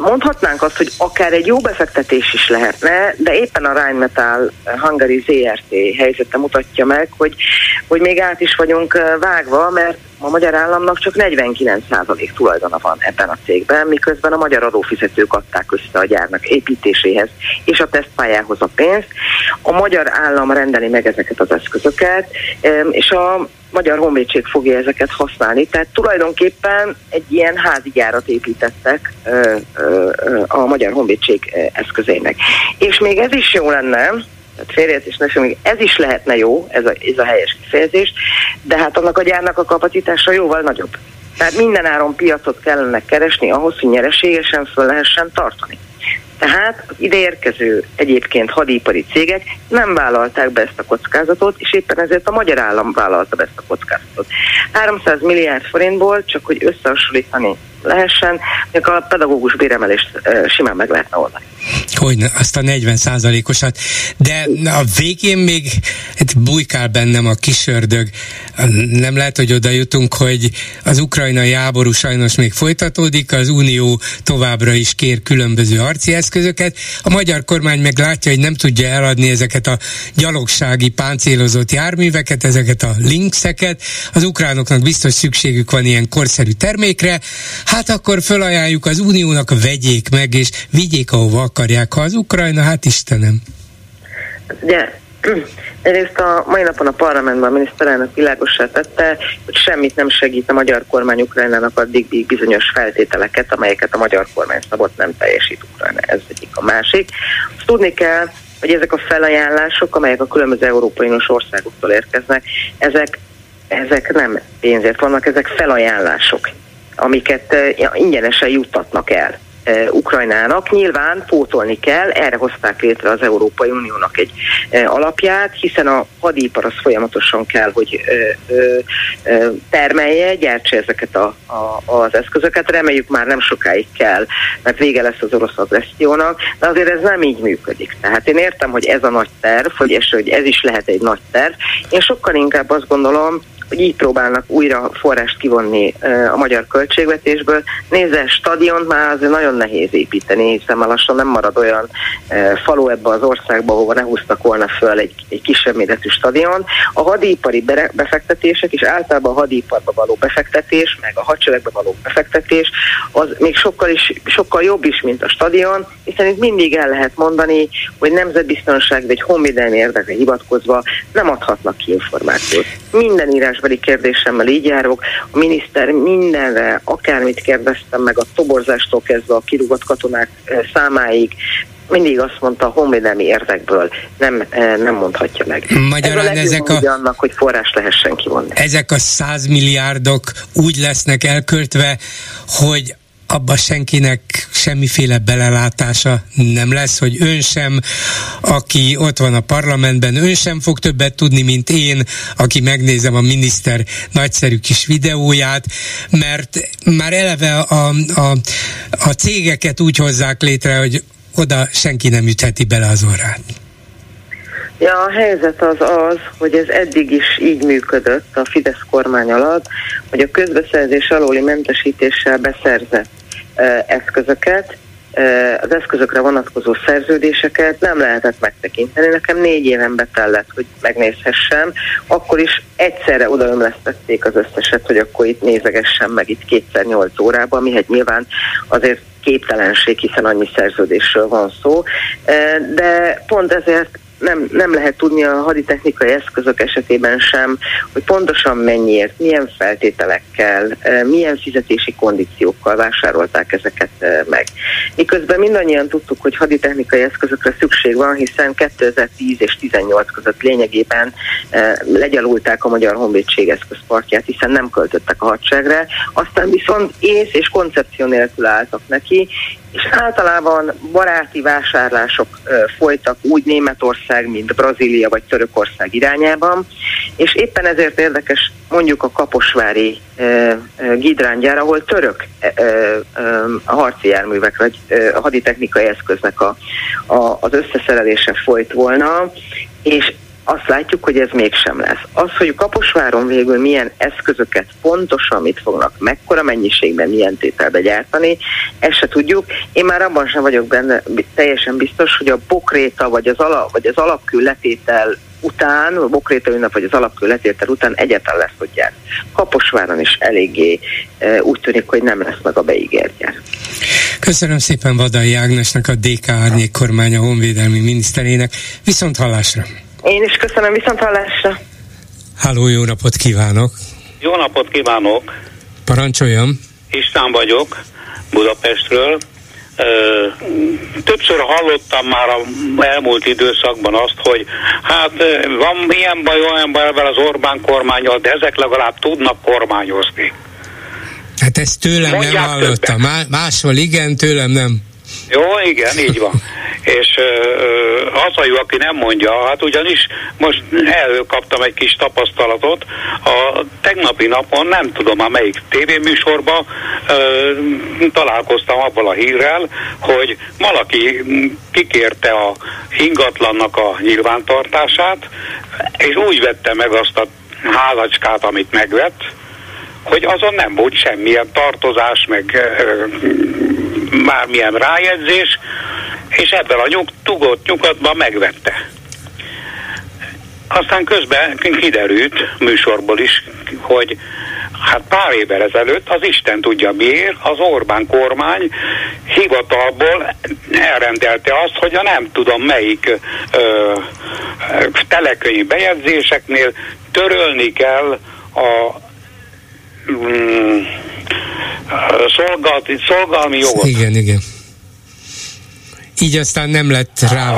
mondhatnánk azt, hogy akár egy jó befektetés is lehetne, de éppen a Rheinmetall Hungary ZRT helyzete mutatja meg, hogy, hogy még át is vagyunk vágva, mert a magyar államnak csak 49% tulajdona van ebben a cégben, miközben a magyar adófizetők adták össze a gyárnak építéséhez és a tesztpályához a pénzt. A magyar állam rendeli meg ezeket az eszközöket, és a Magyar Honvédség fogja ezeket használni. Tehát tulajdonképpen egy ilyen házi gyárat építettek a Magyar Honvédség eszközének. És még ez is jó lenne, tehát félreértés ne még ez is lehetne jó, ez a, ez a helyes kifejezés, de hát annak a gyárnak a kapacitása jóval nagyobb. Tehát minden áron piacot kellene keresni ahhoz, hogy nyereségesen föl lehessen tartani. Tehát az ideérkező egyébként hadipari cégek nem vállalták be ezt a kockázatot, és éppen ezért a magyar állam vállalta be ezt a kockázatot. 300 milliárd forintból, csak hogy összehasonlítani lehessen, a pedagógus béremelést simán meg lehetne oldani. Hogy azt a 40 százalékosat. De a végén még hát bujkál bennem a kisördög. Nem lehet, hogy oda jutunk, hogy az ukrajnai háború sajnos még folytatódik, az Unió továbbra is kér különböző harci eszközöket. A magyar kormány meg látja, hogy nem tudja eladni ezeket a gyalogsági páncélozott járműveket, ezeket a linkszeket. Az ukránoknak biztos szükségük van ilyen korszerű termékre. Hát akkor felajánljuk az Uniónak, vegyék meg, és vigyék, ahova akarják. Ha az Ukrajna, hát Istenem. Ugye, egyrészt a mai napon a parlamentben a miniszterelnök világosá tette, hogy semmit nem segít a magyar kormány Ukrajnának addig bizonyos feltételeket, amelyeket a magyar kormány szabott nem teljesít Ukrajna. Ez egyik a másik. Azt tudni kell, hogy ezek a felajánlások, amelyek a különböző Európai Uniós országoktól érkeznek, ezek, ezek nem pénzért vannak, ezek felajánlások, amiket ingyenesen juttatnak el Ukrajnának. Nyilván pótolni kell, erre hozták létre az Európai Uniónak egy alapját, hiszen a hadipar az folyamatosan kell, hogy termelje, gyártsa ezeket a, a, az eszközöket. Reméljük már nem sokáig kell, mert vége lesz az orosz agressziónak, de azért ez nem így működik. Tehát én értem, hogy ez a nagy terv, hogy, és hogy ez is lehet egy nagy terv. Én sokkal inkább azt gondolom, hogy így próbálnak újra forrást kivonni a magyar költségvetésből. Nézze, stadiont már azért nagyon nehéz építeni, hiszen már lassan nem marad olyan falu ebbe az országba, ahova ne húztak volna föl egy, egy kisebb méretű stadion. A hadipari befektetések és általában a hadiparba való befektetés, meg a hadseregbe való befektetés, az még sokkal, is, sokkal jobb is, mint a stadion, hiszen itt mindig el lehet mondani, hogy nemzetbiztonság vagy honvédelmi érdekre hivatkozva nem adhatnak ki információt. Minden írás írásbeli kérdésemmel így járok. A miniszter mindenre, akármit kérdeztem meg, a toborzástól kezdve a kirúgott katonák eh, számáig, mindig azt mondta, a honvédelmi érdekből nem, eh, nem mondhatja meg. Magyarán Ez a ezek a... annak, hogy forrás lehessen kivonni. Ezek a százmilliárdok úgy lesznek elköltve, hogy abba senkinek semmiféle belelátása nem lesz, hogy ön sem, aki ott van a parlamentben, ön sem fog többet tudni, mint én, aki megnézem a miniszter nagyszerű kis videóját, mert már eleve a, a, a cégeket úgy hozzák létre, hogy oda senki nem ütheti bele az orrát. Ja, a helyzet az az, hogy ez eddig is így működött a Fidesz kormány alatt, hogy a közbeszerzés alóli mentesítéssel beszerzett eszközöket, az eszközökre vonatkozó szerződéseket nem lehetett megtekinteni. Nekem négy éven betellett, hogy megnézhessem. Akkor is egyszerre odaömlesztették az összeset, hogy akkor itt nézegessem meg itt kétszer nyolc órában, ami hát nyilván azért képtelenség, hiszen annyi szerződésről van szó. De pont ezért nem, nem lehet tudni a haditechnikai eszközök esetében sem, hogy pontosan mennyiért, milyen feltételekkel, milyen fizetési kondíciókkal vásárolták ezeket meg. Miközben mindannyian tudtuk, hogy haditechnikai eszközökre szükség van, hiszen 2010 és 18 között lényegében legyalulták a Magyar Honvédség eszközpartját, hiszen nem költöttek a hadseregre, aztán viszont ész és koncepció nélkül álltak neki, és általában baráti vásárlások folytak úgy Németország, mint Brazília vagy Törökország irányában, és éppen ezért érdekes mondjuk a Kaposvári Gidrángyár, ahol török a harci járművek, vagy a haditechnikai eszköznek a, a, az összeszerelése folyt volna, és azt látjuk, hogy ez mégsem lesz. Az, hogy Kaposváron végül milyen eszközöket pontosan mit fognak, mekkora mennyiségben, milyen tételbe gyártani, ezt se tudjuk. Én már abban sem vagyok benne teljesen biztos, hogy a bokréta vagy az, ala, vagy az alapkő letétel után, a bokréta ünnep vagy az alapkő letétel után egyetlen lesz, hogy gyár. Kaposváron is eléggé e, úgy tűnik, hogy nem lesz meg a beígért. Köszönöm szépen Vadai Ágnesnek, a DK Árnyék kormánya honvédelmi miniszterének. Viszont hallásra! Én is köszönöm, viszont hallásra. Háló, jó napot kívánok! Jó napot kívánok! Parancsoljon! István vagyok, Budapestről. Többször hallottam már a elmúlt időszakban azt, hogy hát van ilyen baj, olyan baj ezzel az Orbán kormányal, de ezek legalább tudnak kormányozni. Hát ezt tőlem Mondják nem hallottam. Má- máshol igen, tőlem nem. Jó, igen, így van. És az a jó, aki nem mondja, hát ugyanis most előkaptam egy kis tapasztalatot, a tegnapi napon, nem tudom már melyik tévéműsorban találkoztam abban a hírrel, hogy valaki kikérte a ingatlannak a nyilvántartását, és úgy vette meg azt a házacskát, amit megvett, hogy azon nem volt semmilyen tartozás, meg bármilyen rájegyzés, és ebben a nyug, tugott nyugatban megvette. Aztán közben kiderült műsorból is, hogy hát pár évvel ezelőtt az Isten tudja miért, az Orbán kormány hivatalból elrendelte azt, hogy a nem tudom melyik ö, telekönyv bejegyzéseknél törölni kell a mm, szolgálati, szolgálmi jogot. Igen, igen. Így aztán nem lett rá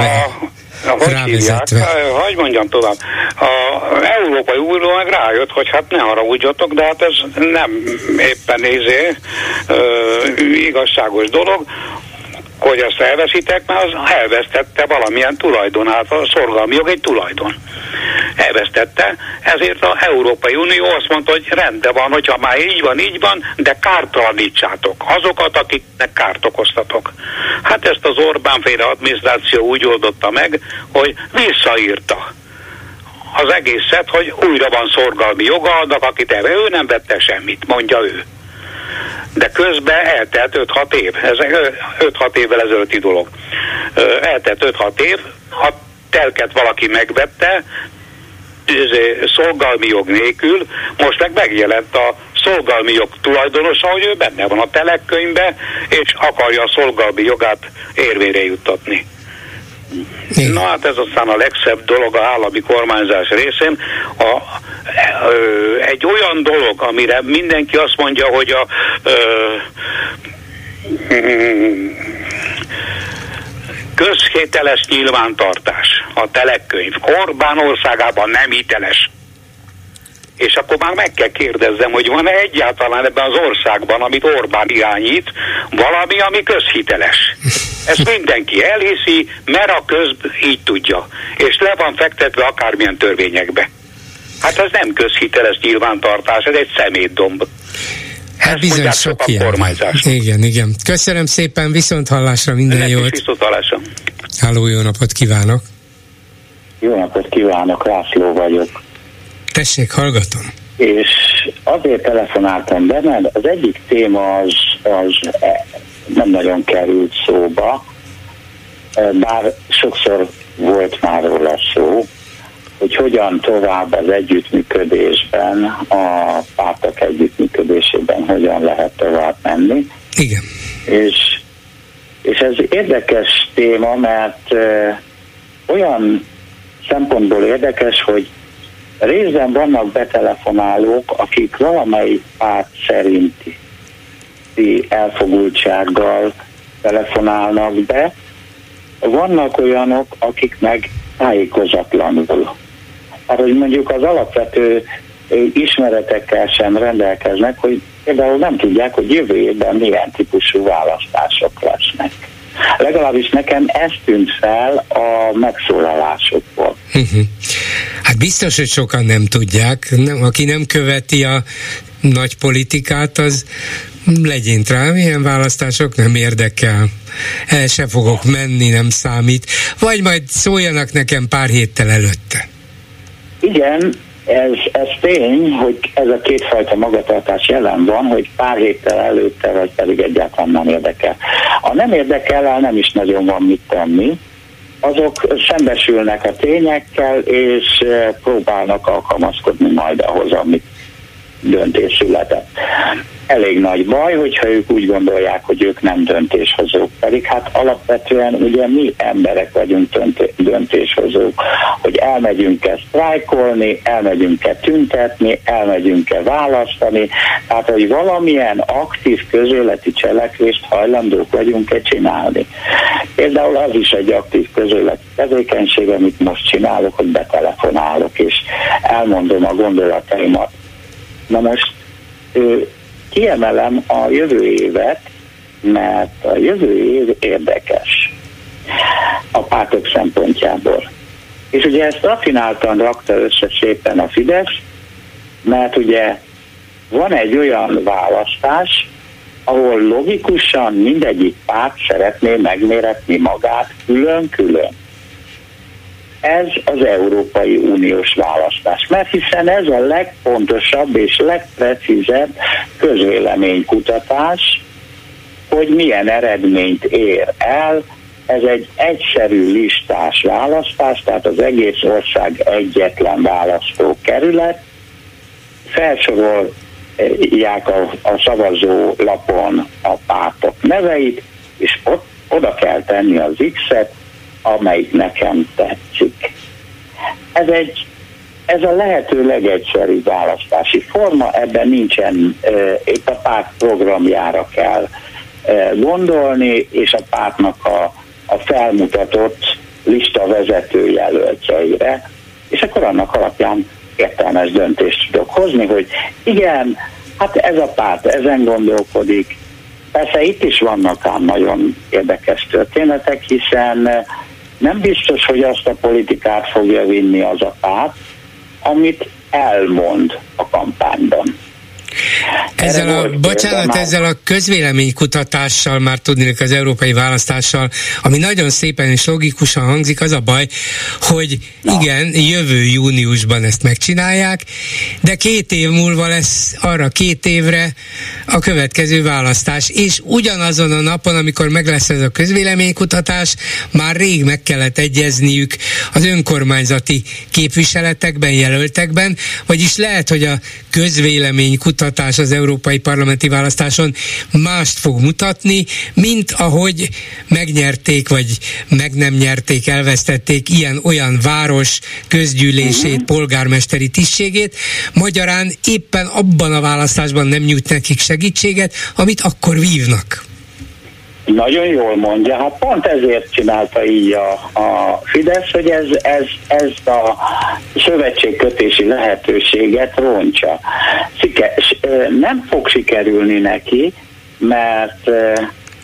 hogy rávezetve. Hogy mondjam tovább. A Európai Unió meg rájött, hogy hát ne haragudjatok, de hát ez nem éppen nézé igazságos dolog, hogy ezt elveszitek, mert az elvesztette valamilyen tulajdonát, a szorgalmi jog egy tulajdon. Elvesztette, ezért az Európai Unió azt mondta, hogy rendben van, hogyha már így van, így van, de kártalanítsátok azokat, akiknek kárt okoztatok. Hát ezt az Orbán féle adminisztráció úgy oldotta meg, hogy visszaírta az egészet, hogy újra van szorgalmi joga annak, akit erre ő nem vette semmit, mondja ő de közben eltelt 5-6 év. Ez 5-6 évvel ezelőtti dolog. Eltelt 5-6 év, a telket valaki megvette, szolgalmi jog nélkül, most meg megjelent a szolgalmi jog tulajdonosa, hogy ő benne van a telekkönyvbe, és akarja a szolgalmi jogát érvényre juttatni. Na hát ez aztán a legszebb dolog a állami kormányzás részén. A, ö, egy olyan dolog, amire mindenki azt mondja, hogy a ö, közhételes nyilvántartás, a telekkönyv. Orbán országában nem hiteles és akkor már meg kell kérdezzem, hogy van-e egyáltalán ebben az országban, amit Orbán irányít, valami, ami közhiteles. Ezt mindenki elhiszi, mert a közb így tudja. És le van fektetve akármilyen törvényekbe. Hát ez nem közhiteles nyilvántartás, ez egy szemétdomb. Hát Ezt bizony sok ilyen. Igen, igen. Köszönöm szépen, viszont hallásra minden Önnek jót. Viszont hallásra. Háló, jó napot kívánok. Jó napot kívánok, László vagyok. Tessék, hallgatom. És azért telefonáltam be, mert az egyik téma az, az nem nagyon került szóba, bár sokszor volt már róla szó, hogy hogyan tovább az együttműködésben, a pártok együttműködésében hogyan lehet tovább menni. Igen. És, és ez érdekes téma, mert olyan szempontból érdekes, hogy Részben vannak betelefonálók, akik valamelyik párt szerinti elfogultsággal telefonálnak be. Vannak olyanok, akik meg tájékozatlanul. Hát, hogy mondjuk az alapvető ismeretekkel sem rendelkeznek, hogy például nem tudják, hogy jövő évben milyen típusú választások lesznek. Legalábbis nekem ez tűnt fel a megszólalásokból. Uh-huh. Hát biztos, hogy sokan nem tudják. Nem, aki nem követi a nagy politikát, az legyen rá, milyen választások nem érdekel. El se fogok menni, nem számít. Vagy majd szóljanak nekem pár héttel előtte. Igen, ez, ez tény, hogy ez a kétfajta magatartás jelen van, hogy pár héttel előtte, vagy pedig egyáltalán nem érdekel. A nem érdekel, nem is nagyon van mit tenni, azok szembesülnek a tényekkel, és eh, próbálnak alkalmazkodni majd ahhoz, amit döntés született. Elég nagy baj, hogyha ők úgy gondolják, hogy ők nem döntéshozók. Pedig hát alapvetően ugye mi emberek vagyunk döntéshozók, hogy elmegyünk-e sztrájkolni, elmegyünk-e tüntetni, elmegyünk-e választani, tehát hogy valamilyen aktív közéleti cselekvést hajlandók vagyunk-e csinálni. Például az is egy aktív közéleti tevékenység, amit most csinálok, hogy betelefonálok és elmondom a gondolataimat Na most kiemelem a jövő évet, mert a jövő év érdekes a pártok szempontjából. És ugye ezt rafináltan rakta össze szépen a Fidesz, mert ugye van egy olyan választás, ahol logikusan mindegyik párt szeretné megméretni magát külön-külön. Ez az Európai Uniós választás, mert hiszen ez a legfontosabb és legprecízebb közvéleménykutatás, hogy milyen eredményt ér el. Ez egy egyszerű listás választás, tehát az egész ország egyetlen választókerület. Felsorolják a, a szavazó lapon a pártok neveit, és ott oda kell tenni az X-et, amelyik nekem tetszik. Ez egy ez a lehető legegyszerűbb választási forma, ebben nincsen, épp a párt programjára kell gondolni, és a pártnak a, a felmutatott lista vezető jelöltjeire, és akkor annak alapján értelmes döntést tudok hozni, hogy igen, hát ez a párt ezen gondolkodik. Persze itt is vannak ám nagyon érdekes történetek, hiszen nem biztos, hogy azt a politikát fogja vinni az a párt, amit elmond a kampányban. Ezzel a, bocsánat, ezzel a közvéleménykutatással, már tudni az európai választással, ami nagyon szépen és logikusan hangzik, az a baj, hogy Na. igen, jövő júniusban ezt megcsinálják, de két év múlva lesz arra két évre a következő választás, és ugyanazon a napon, amikor meg lesz ez a közvéleménykutatás, már rég meg kellett egyezniük az önkormányzati képviseletekben, jelöltekben, vagyis lehet, hogy a közvéleménykutatás az európai parlamenti választáson mást fog mutatni, mint ahogy megnyerték, vagy meg nem nyerték, elvesztették ilyen-olyan város közgyűlését, uh-huh. polgármesteri tisztségét. Magyarán éppen abban a választásban nem nyújt nekik segítséget, amit akkor vívnak. Nagyon jól mondja, hát pont ezért csinálta így a, a Fidesz, hogy ez, ez, ez a szövetségkötési lehetőséget roncsa. Szike, nem fog sikerülni neki, mert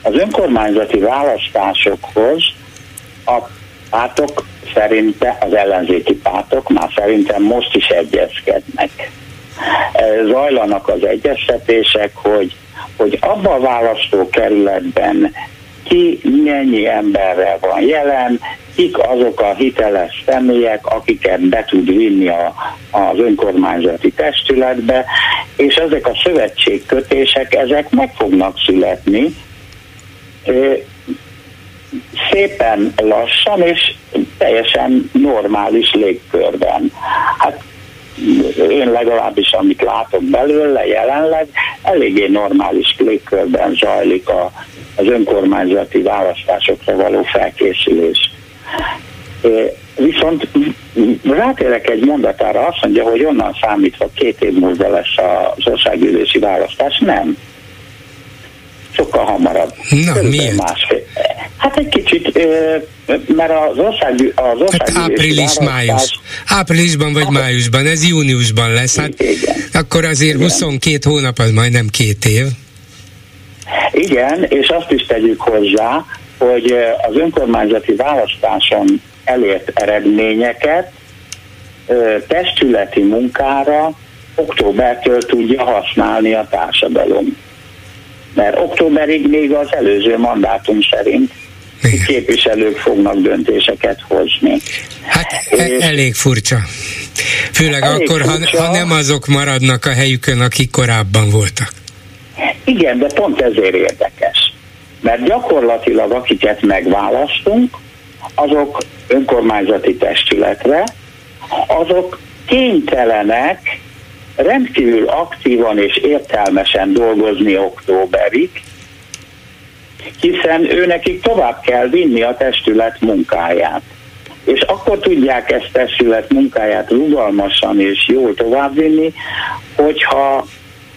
az önkormányzati választásokhoz a pártok szerinte, az ellenzéki pártok már szerintem most is egyezkednek. Zajlanak az egyeztetések, hogy hogy abban a választókerületben ki mennyi emberrel van jelen, kik azok a hiteles személyek, akiket be tud vinni a, az önkormányzati testületbe, és ezek a szövetségkötések, ezek meg fognak születni szépen lassan és teljesen normális légkörben. Hát én legalábbis amit látok belőle jelenleg, eléggé normális légkörben zajlik a, az önkormányzati választásokra való felkészülés. Viszont rátérek egy mondatára, azt mondja, hogy onnan számítva két év múlva lesz az országgyűlési választás. Nem sokkal hamarabb. Na, miért? Másfél. Hát egy kicsit, mert az ország, az ország hát április, május. Áprilisban vagy április. májusban, ez júniusban lesz. Hát Igen. akkor azért Igen. 22 hónap az majdnem két év. Igen, és azt is tegyük hozzá, hogy az önkormányzati választáson elért eredményeket testületi munkára októbertől tudja használni a társadalom mert októberig még az előző mandátum szerint Igen. képviselők fognak döntéseket hozni. Hát e- elég furcsa. Főleg elég akkor, furcsa. Ha, ha nem azok maradnak a helyükön, akik korábban voltak. Igen, de pont ezért érdekes. Mert gyakorlatilag akiket megválasztunk, azok önkormányzati testületre, azok kénytelenek rendkívül aktívan és értelmesen dolgozni októberig, hiszen ő nekik tovább kell vinni a testület munkáját. És akkor tudják ezt testület munkáját rugalmasan és jól továbbvinni, hogyha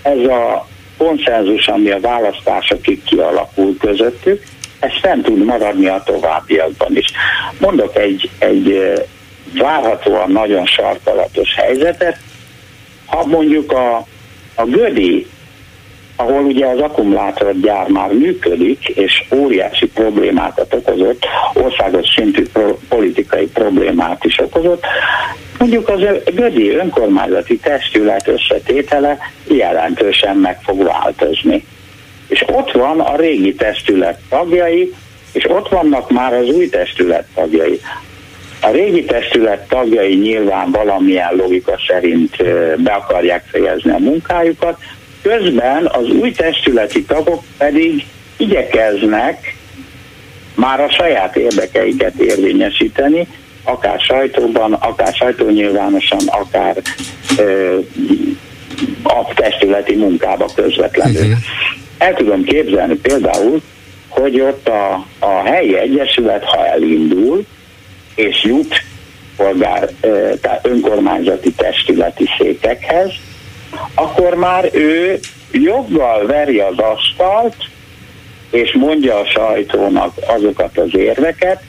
ez a konszenzus, ami a választásokig kialakul közöttük, ez fent tud maradni a továbbiakban is. Mondok egy, egy várhatóan nagyon sarkalatos helyzetet, ha mondjuk a, a Gödi, ahol ugye az akkumulátorgyár már működik, és óriási problémákat okozott, országos szintű pro, politikai problémát is okozott, mondjuk az Gödi önkormányzati testület összetétele jelentősen meg fog változni. és ott van a régi testület tagjai, és ott vannak már az új testület tagjai. A régi testület tagjai nyilván valamilyen logika szerint be akarják fejezni a munkájukat, közben az új testületi tagok pedig igyekeznek már a saját érdekeiket érvényesíteni, akár sajtóban, akár sajtónyilvánosan, akár ö, a testületi munkába közvetlenül. Uh-huh. El tudom képzelni például, hogy ott a, a helyi egyesület, ha elindul, és jut polgár, tehát önkormányzati testületi székekhez, akkor már ő joggal veri az asztalt, és mondja a sajtónak azokat az érveket,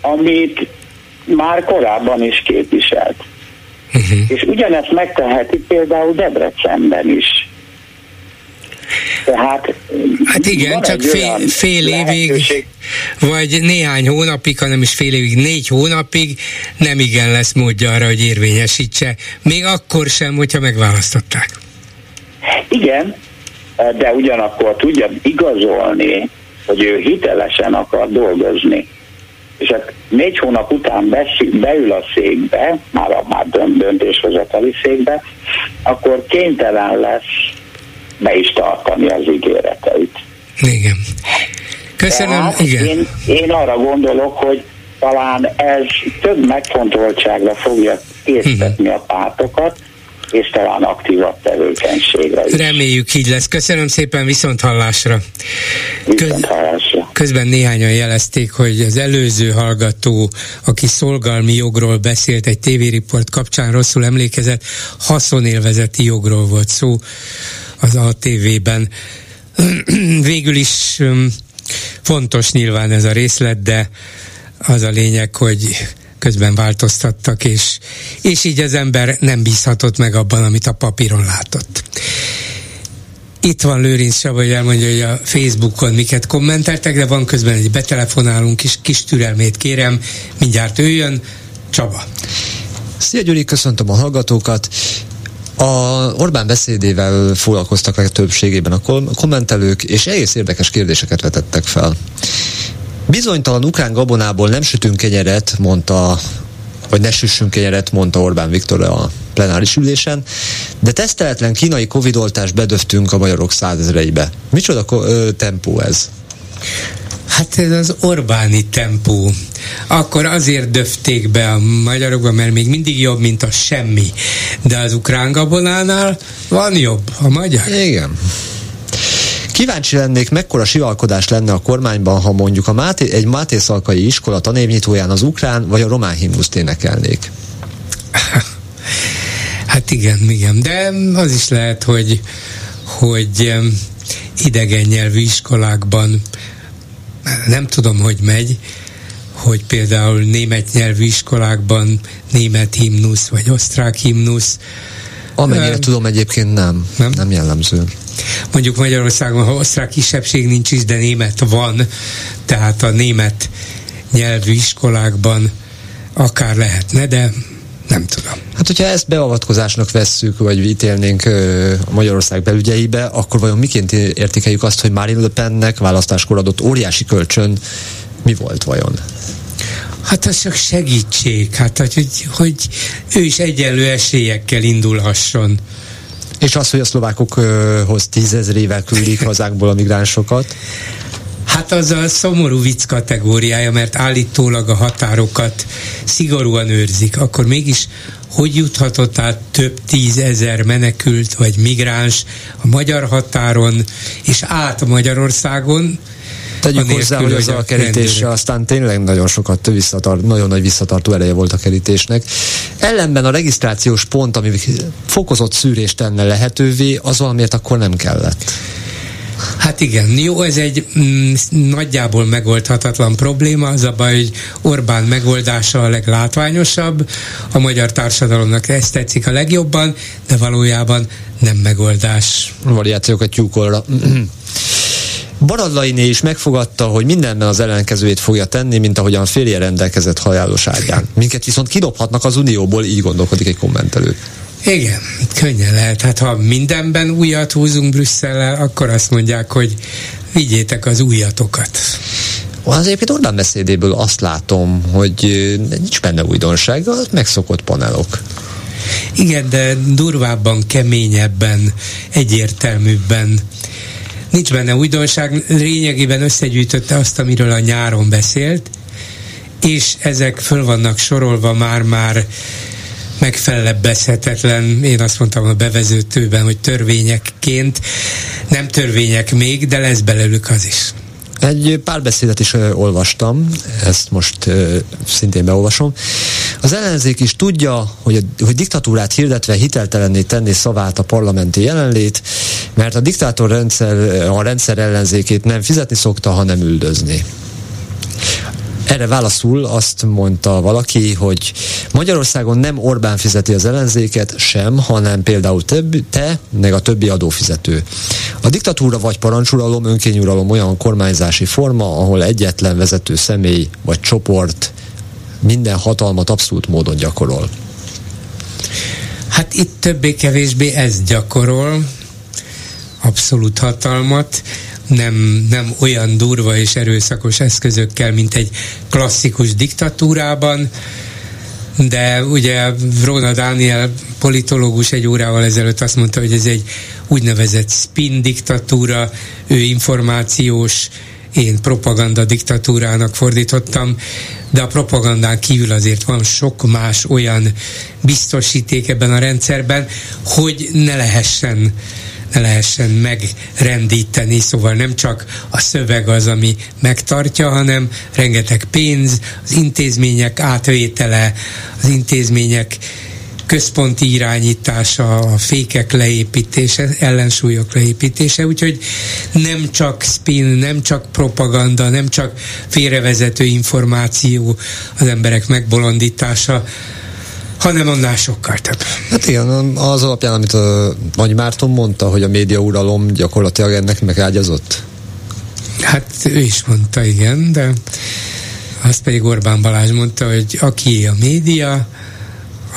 amit már korábban is képviselt. Uh-huh. És ugyanezt megteheti például Debrecenben is. Tehát hát igen, csak fél, fél évig, vagy néhány hónapig, hanem is fél évig, négy hónapig nem igen lesz módja arra, hogy érvényesítse. Még akkor sem, hogyha megválasztották. Igen, de ugyanakkor tudja igazolni, hogy ő hitelesen akar dolgozni. És hát négy hónap után beül a székbe, már a már döntéshozatali székbe, akkor kénytelen lesz be is tartani az ígéreteit. Igen. Köszönöm, Tehát igen. Én, én arra gondolok, hogy talán ez több megfontoltságra fogja készíteni uh-huh. a pártokat, és talán aktívabb tevékenységre is. Reméljük így lesz. Köszönöm szépen, viszont hallásra. Viszont hallásra. Közben néhányan jelezték, hogy az előző hallgató, aki szolgalmi jogról beszélt egy tévériport kapcsán rosszul emlékezett, haszonélvezeti jogról volt szó az ATV-ben. Végül is fontos nyilván ez a részlet, de az a lényeg, hogy közben változtattak, és, és így az ember nem bízhatott meg abban, amit a papíron látott. Itt van Lőrinc Saba, hogy elmondja, hogy a Facebookon miket kommenteltek, de van közben egy betelefonálunk is, kis türelmét kérem, mindjárt ő jön, Csaba. Szia Gyuri, köszöntöm a hallgatókat. A Orbán beszédével foglalkoztak meg többségében a kommentelők, és egész érdekes kérdéseket vetettek fel. Bizonytalan ukrán gabonából nem sütünk kenyeret, mondta vagy ne süssünk kenyeret, mondta Orbán Viktor a plenáris ülésen, de teszteletlen kínai covidoltást bedöftünk a magyarok százezreibe. Micsoda ö, tempó ez? Hát ez az Orbáni tempó. Akkor azért döfték be a magyarokba, mert még mindig jobb, mint a semmi. De az ukrán gabonánál van jobb, a magyar. Igen. Kíváncsi lennék, mekkora sivalkodás lenne a kormányban, ha mondjuk a Máté, egy Máté Szalkai iskola tanévnyitóján az ukrán vagy a román himnuszt énekelnék. Hát igen, igen. De az is lehet, hogy, hogy idegen nyelvű iskolákban nem tudom, hogy megy, hogy például német nyelvű iskolákban német himnusz vagy osztrák himnusz. Amennyire um, tudom, egyébként nem. Nem, nem jellemző. Mondjuk Magyarországon, ha osztrák kisebbség nincs is, de német van, tehát a német nyelvű iskolákban akár lehetne, de nem tudom. Hát, hogyha ezt beavatkozásnak vesszük, vagy ítélnénk a Magyarország belügyeibe, akkor vajon miként értékeljük azt, hogy Marine Le Pennek választáskor adott óriási kölcsön mi volt vajon? Hát az csak segítség, hát hogy, hogy ő is egyenlő esélyekkel indulhasson. És az, hogy a szlovákokhoz tízezrével küldik hazánkból a migránsokat? Hát az a szomorú vicc kategóriája, mert állítólag a határokat szigorúan őrzik. Akkor mégis hogy juthatott át több tízezer menekült vagy migráns a magyar határon és át Magyarországon, Tegyük hozzá, hogy az a kerítés aztán tényleg nagyon sokat visszatart, nagyon nagy visszatartó ereje volt a kerítésnek. Ellenben a regisztrációs pont, ami fokozott szűrést tenne lehetővé, az valamiért akkor nem kellett. Hát igen, jó, ez egy mm, nagyjából megoldhatatlan probléma, az a baj, hogy Orbán megoldása a leglátványosabb, a magyar társadalomnak ezt tetszik a legjobban, de valójában nem megoldás. Variációkat tyúkolra. Baradlainé is megfogadta, hogy mindenben az ellenkezőjét fogja tenni, mint ahogyan férje rendelkezett halálos ágyán. Minket viszont kidobhatnak az Unióból, így gondolkodik egy kommentelő. Igen, könnyen lehet. Hát ha mindenben újat húzunk Brüsszellel, akkor azt mondják, hogy vigyétek az újatokat. Az egyébként Orbán beszédéből azt látom, hogy nincs benne újdonság, az megszokott panelok. Igen, de durvábban, keményebben, egyértelműbben. Nincs benne újdonság, lényegében összegyűjtötte azt, amiről a nyáron beszélt, és ezek föl vannak sorolva már-már megfelebbezhetetlen, én azt mondtam a bevezetőben, hogy törvényekként, nem törvények még, de lesz belőlük az is. Egy párbeszédet is olvastam, ezt most szintén beolvasom. Az ellenzék is tudja, hogy, a, hogy diktatúrát hirdetve hiteltelenné tenni szavát a parlamenti jelenlét, mert a diktátor rendszer, a rendszer ellenzékét nem fizetni szokta, hanem üldözni. Erre válaszul azt mondta valaki, hogy Magyarországon nem Orbán fizeti az ellenzéket sem, hanem például te, te meg a többi adófizető. A diktatúra vagy parancsuralom, önkényuralom olyan kormányzási forma, ahol egyetlen vezető személy vagy csoport minden hatalmat abszolút módon gyakorol. Hát itt többé-kevésbé ez gyakorol, abszolút hatalmat, nem, nem olyan durva és erőszakos eszközökkel, mint egy klasszikus diktatúrában, de ugye Rona Daniel politológus egy órával ezelőtt azt mondta, hogy ez egy úgynevezett spin diktatúra, ő információs, én propaganda diktatúrának fordítottam, de a propagandán kívül azért van sok más olyan biztosíték ebben a rendszerben, hogy ne lehessen lehessen megrendíteni, szóval nem csak a szöveg az, ami megtartja, hanem rengeteg pénz, az intézmények átvétele, az intézmények központi irányítása, a fékek leépítése, ellensúlyok leépítése, úgyhogy nem csak spin, nem csak propaganda, nem csak félrevezető információ az emberek megbolondítása, hanem annál sokkal több. Hát igen, az alapján, amit a Nagy Márton mondta, hogy a média uralom gyakorlatilag ennek megrágyazott? Hát ő is mondta, igen, de azt pedig Orbán Balázs mondta, hogy aki a média,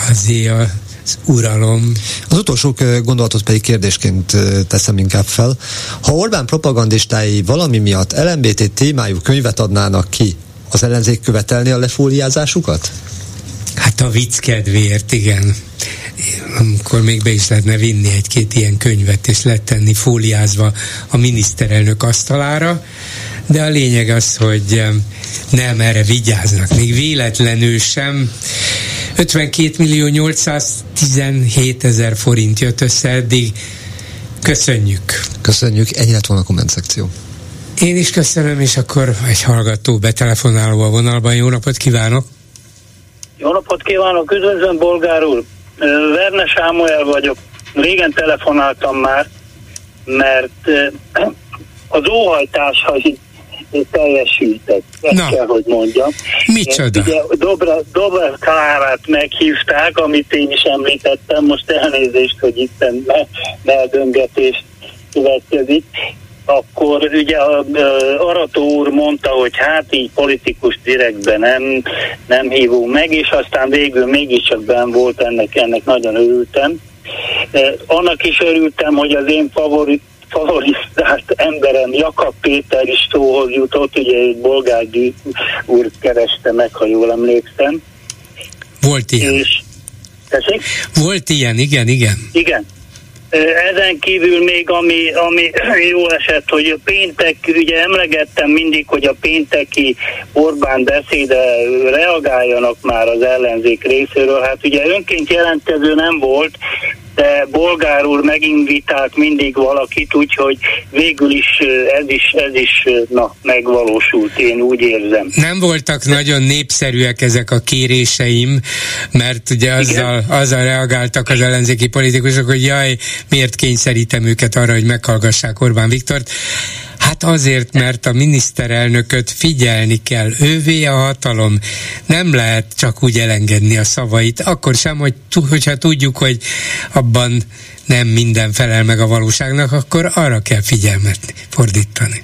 azé a az uralom. Az utolsó gondolatot pedig kérdésként teszem inkább fel. Ha Orbán propagandistái valami miatt LMBT témájú könyvet adnának ki, az ellenzék követelni a lefóliázásukat? Hát a vicc kedvéért, igen. Amikor még be is lehetne vinni egy-két ilyen könyvet, és letenni fóliázva a miniszterelnök asztalára, de a lényeg az, hogy nem erre vigyáznak, még véletlenül sem. 52 millió 817 ezer forint jött össze eddig. Köszönjük. Köszönjük, ennyi lett volna a komment szekció. Én is köszönöm, és akkor egy hallgató betelefonáló a vonalban. Jó napot kívánok! Jó napot kívánok, üdvözlöm Bolgár úr. Verne Sámuel vagyok. Régen telefonáltam már, mert az óhajtásai teljesültek, ezt Na. kell, hogy mondjam. Micsoda? Ugye Dobra, Dobra Klárát meghívták, amit én is említettem, most elnézést, hogy itt meldöngetés következik akkor ugye a Arató úr mondta, hogy hát így politikus direktben nem, nem hívunk meg, és aztán végül mégiscsak ben volt ennek, ennek nagyon örültem. Annak is örültem, hogy az én favorit, favorizált emberem Jakab Péter is szóhoz jutott, ugye egy bolgági úr kereste meg, ha jól emlékszem. Volt ilyen. És, Volt ilyen, igen, igen. Igen. Ezen kívül még ami, ami jó esett, hogy a péntek, ugye emlegettem mindig, hogy a pénteki Orbán beszéde reagáljanak már az ellenzék részéről. Hát ugye önként jelentkező nem volt, de Bolgár úr meginvitált mindig valakit, úgyhogy végül is ez is, ez is na, megvalósult, én úgy érzem. Nem voltak nagyon népszerűek ezek a kéréseim, mert ugye azzal, azzal reagáltak az ellenzéki politikusok, hogy jaj, miért kényszerítem őket arra, hogy meghallgassák Orbán Viktort. Hát azért, mert a miniszterelnököt figyelni kell, ővé a hatalom. Nem lehet csak úgy elengedni a szavait, akkor sem, hogy, hogyha tudjuk, hogy abban nem minden felel meg a valóságnak, akkor arra kell figyelmet fordítani.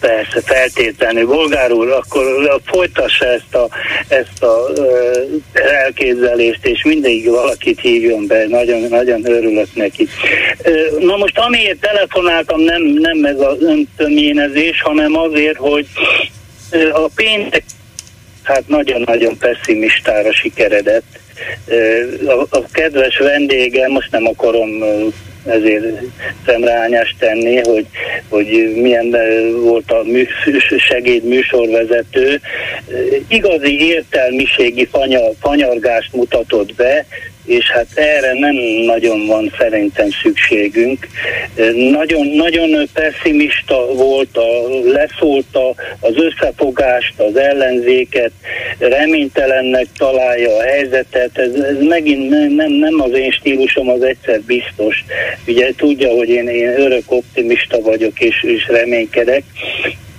Persze, feltétlenül. Bolgár úr, akkor folytassa ezt a, ezt a uh, elképzelést, és mindig valakit hívjon be. Nagyon, nagyon örülök neki. Uh, na most amiért telefonáltam, nem, nem ez az öntöményezés, hanem azért, hogy a péntek hát nagyon-nagyon pessimistára sikeredett. A, a kedves vendége, most nem akarom ezért szemreányást tenni, hogy, hogy milyen volt a mű, segéd műsorvezető. Igazi értelmiségi fanyar, fanyargást mutatott be, és hát erre nem nagyon van szerintem szükségünk. Nagyon, nagyon pessimista volt, a, leszólta az összefogást, az ellenzéket, reménytelennek találja a helyzetet. Ez, ez megint nem, nem az én stílusom, az egyszer biztos. Ugye tudja, hogy én, én örök optimista vagyok, és, és reménykedek.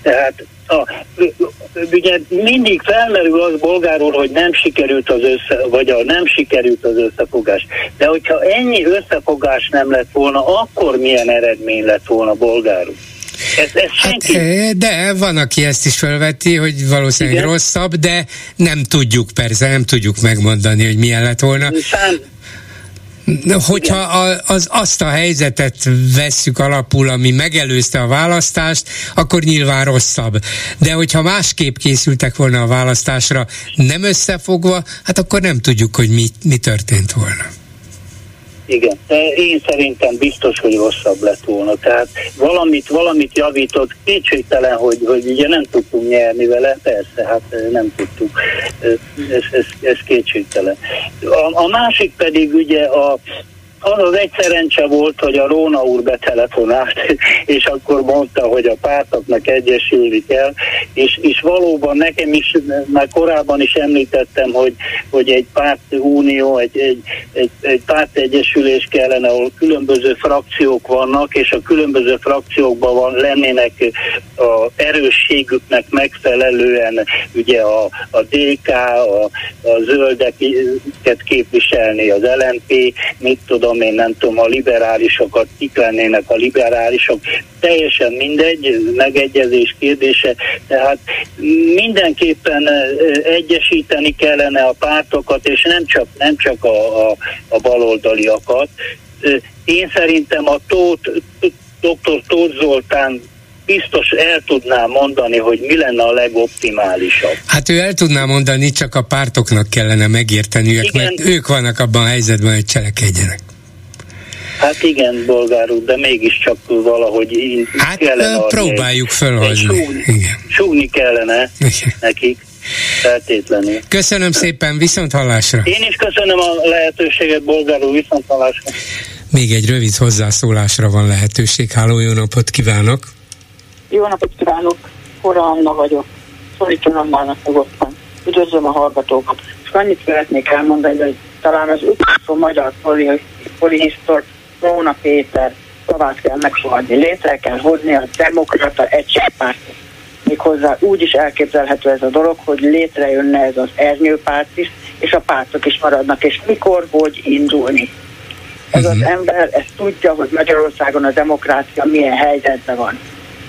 Tehát a, ugye mindig felmerül az bolgár úr, hogy nem sikerült az össze, vagy a nem sikerült az összefogás. De hogyha ennyi összefogás nem lett volna, akkor milyen eredmény lett volna bolgár úr? Ez, ez hát, de van, aki ezt is felveti, hogy valószínűleg Igen. rosszabb, de nem tudjuk persze, nem tudjuk megmondani, hogy milyen lett volna. Szám, Hogyha az, azt a helyzetet vesszük alapul, ami megelőzte a választást, akkor nyilván rosszabb. De hogyha másképp készültek volna a választásra, nem összefogva, hát akkor nem tudjuk, hogy mi, mi történt volna. Igen, én szerintem biztos, hogy rosszabb lett volna. Tehát valamit, valamit javított, kétségtelen, hogy, hogy ugye nem tudtunk nyerni vele, persze, hát nem tudtuk. Ez, ez, ez kétségtelen. A, a másik pedig ugye a, az az egy szerencse volt, hogy a Róna úr betelefonált, és akkor mondta, hogy a pártoknak egyesülni kell, és, és valóban nekem is, már korábban is említettem, hogy, hogy egy pártunió, egy, egy, egy, egy pártegyesülés kellene, ahol különböző frakciók vannak, és a különböző frakciókban van, lennének a erősségüknek megfelelően ugye a, a DK, a, a zöldeket képviselni, az LNP, mit tudom, tudom én, nem tudom, a liberálisokat, kik lennének a liberálisok, teljesen mindegy, megegyezés kérdése, tehát mindenképpen egyesíteni kellene a pártokat, és nem csak, nem csak a, a, a baloldaliakat. Én szerintem a Tóth, dr. Tóth Zoltán biztos el tudná mondani, hogy mi lenne a legoptimálisabb. Hát ő el tudná mondani, csak a pártoknak kellene megérteniük, Igen. mert ők vannak abban a helyzetben, hogy cselekedjenek. Hát igen, bolgár úr, de mégiscsak valahogy így hát, kellene próbáljuk fölhozni. Súgni, igen. súgni kellene igen. nekik. Feltétlenül. Köszönöm szépen, viszont hallásra. Én is köszönöm a lehetőséget, bolgár úr, viszont hallásra. Még egy rövid hozzászólásra van lehetőség. Háló, jó napot kívánok! Jó napot kívánok! Kora Anna vagyok. Szorítson Annának nyugodtan. Üdvözlöm a hallgatókat. És annyit szeretnék elmondani, hogy talán az utolsó magyar polihisztor Róna Péter szavát kell megfogadni, létre kell hozni a demokrata egységpártot. Méghozzá úgy is elképzelhető ez a dolog, hogy létrejönne ez az ernyőpárt is, és a pártok is maradnak, és mikor, hogy indulni. Ez az mhm. ember ezt tudja, hogy Magyarországon a demokrácia milyen helyzetben van.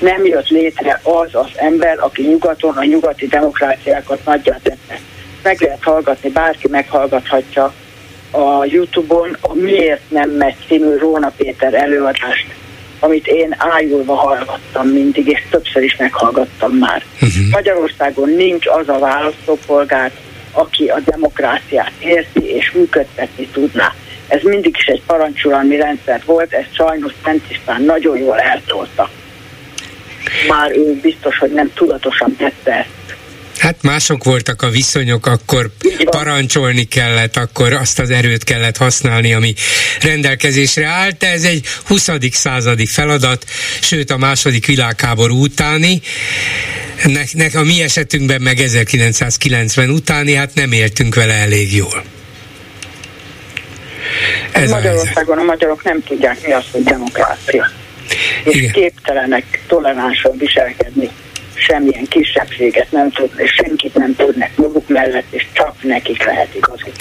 Nem jött létre az az ember, aki nyugaton a nyugati demokráciákat nagyja tette. Meg lehet hallgatni, bárki meghallgathatja a Youtube-on a Miért nem megy című Róna Péter előadást, amit én ájulva hallgattam mindig, és többször is meghallgattam már. Uh-huh. Magyarországon nincs az a választópolgár, aki a demokráciát érti és működtetni tudná. Ez mindig is egy parancsulalmi rendszer volt, ez sajnos Szent István nagyon jól eltolta. Már ő biztos, hogy nem tudatosan tette ezt Hát mások voltak a viszonyok, akkor parancsolni kellett, akkor azt az erőt kellett használni, ami rendelkezésre állt, de ez egy 20. századi feladat, sőt a második világháború utáni, ne, ne, a mi esetünkben meg 1990 utáni, hát nem éltünk vele elég jól. Ez Magyarországon a, a magyarok nem tudják mi az, hogy demokrácia. És Igen. képtelenek toleránsan viselkedni semmilyen kisebbséget nem tudnak, senkit nem tudnak maguk mellett, és csak nekik lehet igazuk.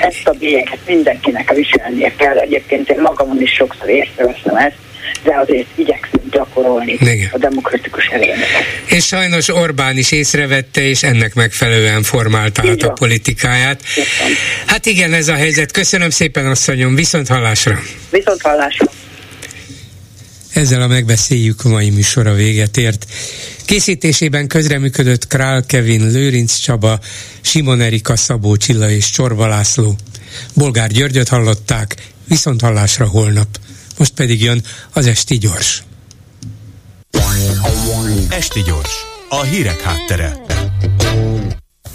Ezt a bélyeget mindenkinek viselnie kell. Egyébként én magamon is sokszor észreveszem ezt, de azért igyekszünk gyakorolni Igen. a demokratikus erényeket. És sajnos Orbán is észrevette, és ennek megfelelően formálta át a politikáját. Hát igen, ez a helyzet. Köszönöm szépen, asszonyom, viszont hallásra. Viszont hallásra. Ezzel a megbeszéljük a mai műsora véget ért. Készítésében közreműködött Král Kevin, Lőrinc Csaba, Simon Erika, Szabó Csilla és Csorba László. Bolgár Györgyöt hallották, viszont hallásra holnap. Most pedig jön az Esti Gyors. Esti Gyors, a hírek háttere.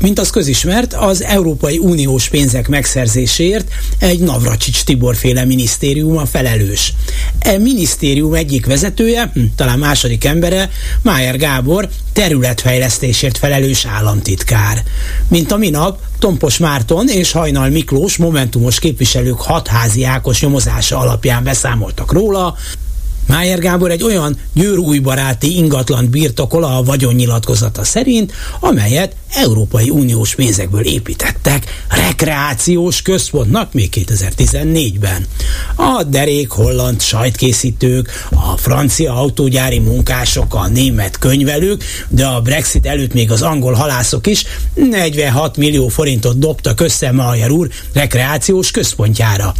Mint az közismert, az Európai Uniós pénzek megszerzéséért egy Navracsics Tibor féle minisztérium a felelős. E minisztérium egyik vezetője, hm, talán második embere, Májer Gábor, területfejlesztésért felelős államtitkár. Mint a minap, Tompos Márton és Hajnal Miklós momentumos képviselők hatházi Ákos nyomozása alapján beszámoltak róla, Májer Gábor egy olyan győrújbaráti ingatlan birtokola a vagyonnyilatkozata szerint, amelyet Európai Uniós pénzekből építettek rekreációs központnak még 2014-ben. A derék holland sajtkészítők, a francia autógyári munkások, a német könyvelők, de a Brexit előtt még az angol halászok is 46 millió forintot dobtak össze Majer úr rekreációs központjára.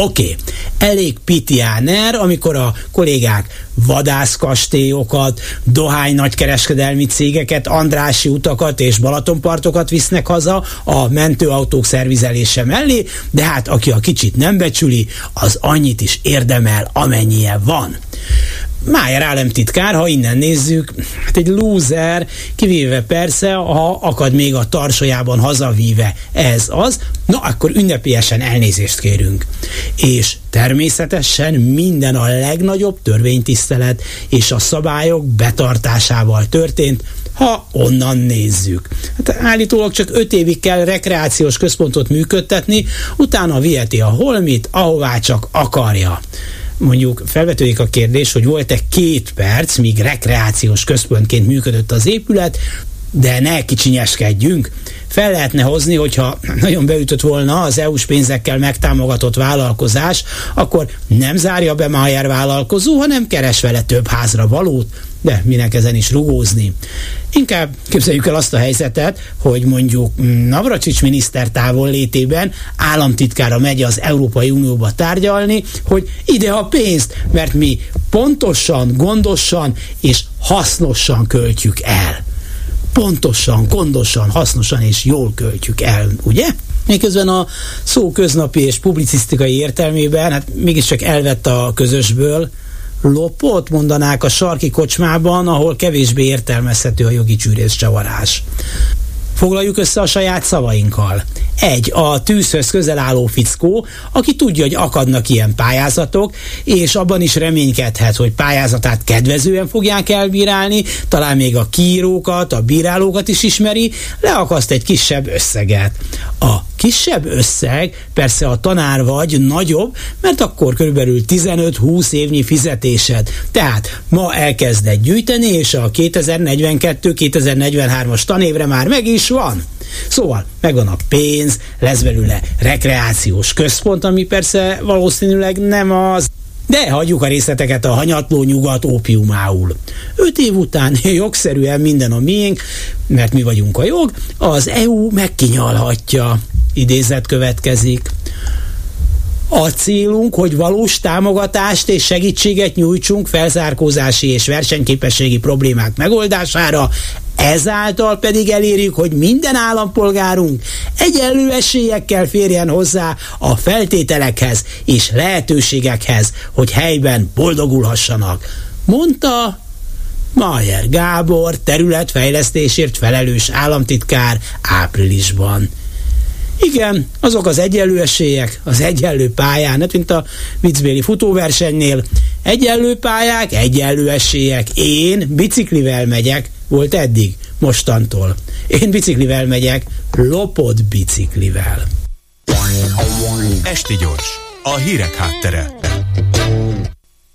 Oké, okay. elég pitiáner, amikor a kollégák vadászkastélyokat, dohány nagykereskedelmi cégeket, Andrási utakat és Balatonpartokat visznek haza a mentőautók szervizelése mellé, de hát aki a kicsit nem becsüli, az annyit is érdemel, amennyie van. Májer államtitkár, ha innen nézzük, hát egy lúzer, kivéve persze, ha akad még a tarsajában hazavíve ez az, na akkor ünnepélyesen elnézést kérünk. És természetesen minden a legnagyobb törvénytisztelet és a szabályok betartásával történt, ha onnan nézzük. Hát állítólag csak öt évig kell rekreációs központot működtetni, utána viheti a holmit, ahová csak akarja mondjuk felvetődik a kérdés, hogy volt-e két perc, míg rekreációs központként működött az épület, de ne kicsinyeskedjünk. Fel lehetne hozni, hogyha nagyon beütött volna az EU-s pénzekkel megtámogatott vállalkozás, akkor nem zárja be Mayer vállalkozó, hanem keres vele több házra valót, de minek ezen is rugózni. Inkább képzeljük el azt a helyzetet, hogy mondjuk Navracsics miniszter távol létében államtitkára megy az Európai Unióba tárgyalni, hogy ide a pénzt, mert mi pontosan, gondosan és hasznosan költjük el. Pontosan, gondosan, hasznosan és jól költjük el, ugye? Miközben a szó köznapi és publicisztikai értelmében, hát mégiscsak elvett a közösből, lopott, mondanák a sarki kocsmában, ahol kevésbé értelmezhető a jogi csűrész csavarás. Foglaljuk össze a saját szavainkkal. Egy, a tűzhöz közel álló fickó, aki tudja, hogy akadnak ilyen pályázatok, és abban is reménykedhet, hogy pályázatát kedvezően fogják elbírálni, talán még a kírókat, a bírálókat is ismeri, leakaszt egy kisebb összeget. A kisebb összeg persze a tanár vagy nagyobb, mert akkor körülbelül 15-20 évnyi fizetésed. Tehát ma elkezded gyűjteni, és a 2042-2043-as tanévre már meg is van. Szóval megvan a pénz, lesz belőle rekreációs központ, ami persze valószínűleg nem az, de hagyjuk a részleteket a hanyatló nyugat ópiumául. Öt év után jogszerűen minden a miénk, mert mi vagyunk a jog, az EU megkinyalhatja. Idézet következik. A célunk, hogy valós támogatást és segítséget nyújtsunk felzárkózási és versenyképességi problémák megoldására, ezáltal pedig elérjük, hogy minden állampolgárunk egyenlő esélyekkel férjen hozzá a feltételekhez és lehetőségekhez, hogy helyben boldogulhassanak. Mondta Mayer Gábor területfejlesztésért felelős államtitkár áprilisban. Igen, azok az egyenlő esélyek, az egyenlő pályán, hát mint a viccbéli futóversenynél, egyenlő pályák, egyenlő esélyek. Én biciklivel megyek, volt eddig, mostantól. Én biciklivel megyek, lopott biciklivel. Esti gyors, a hírek háttere.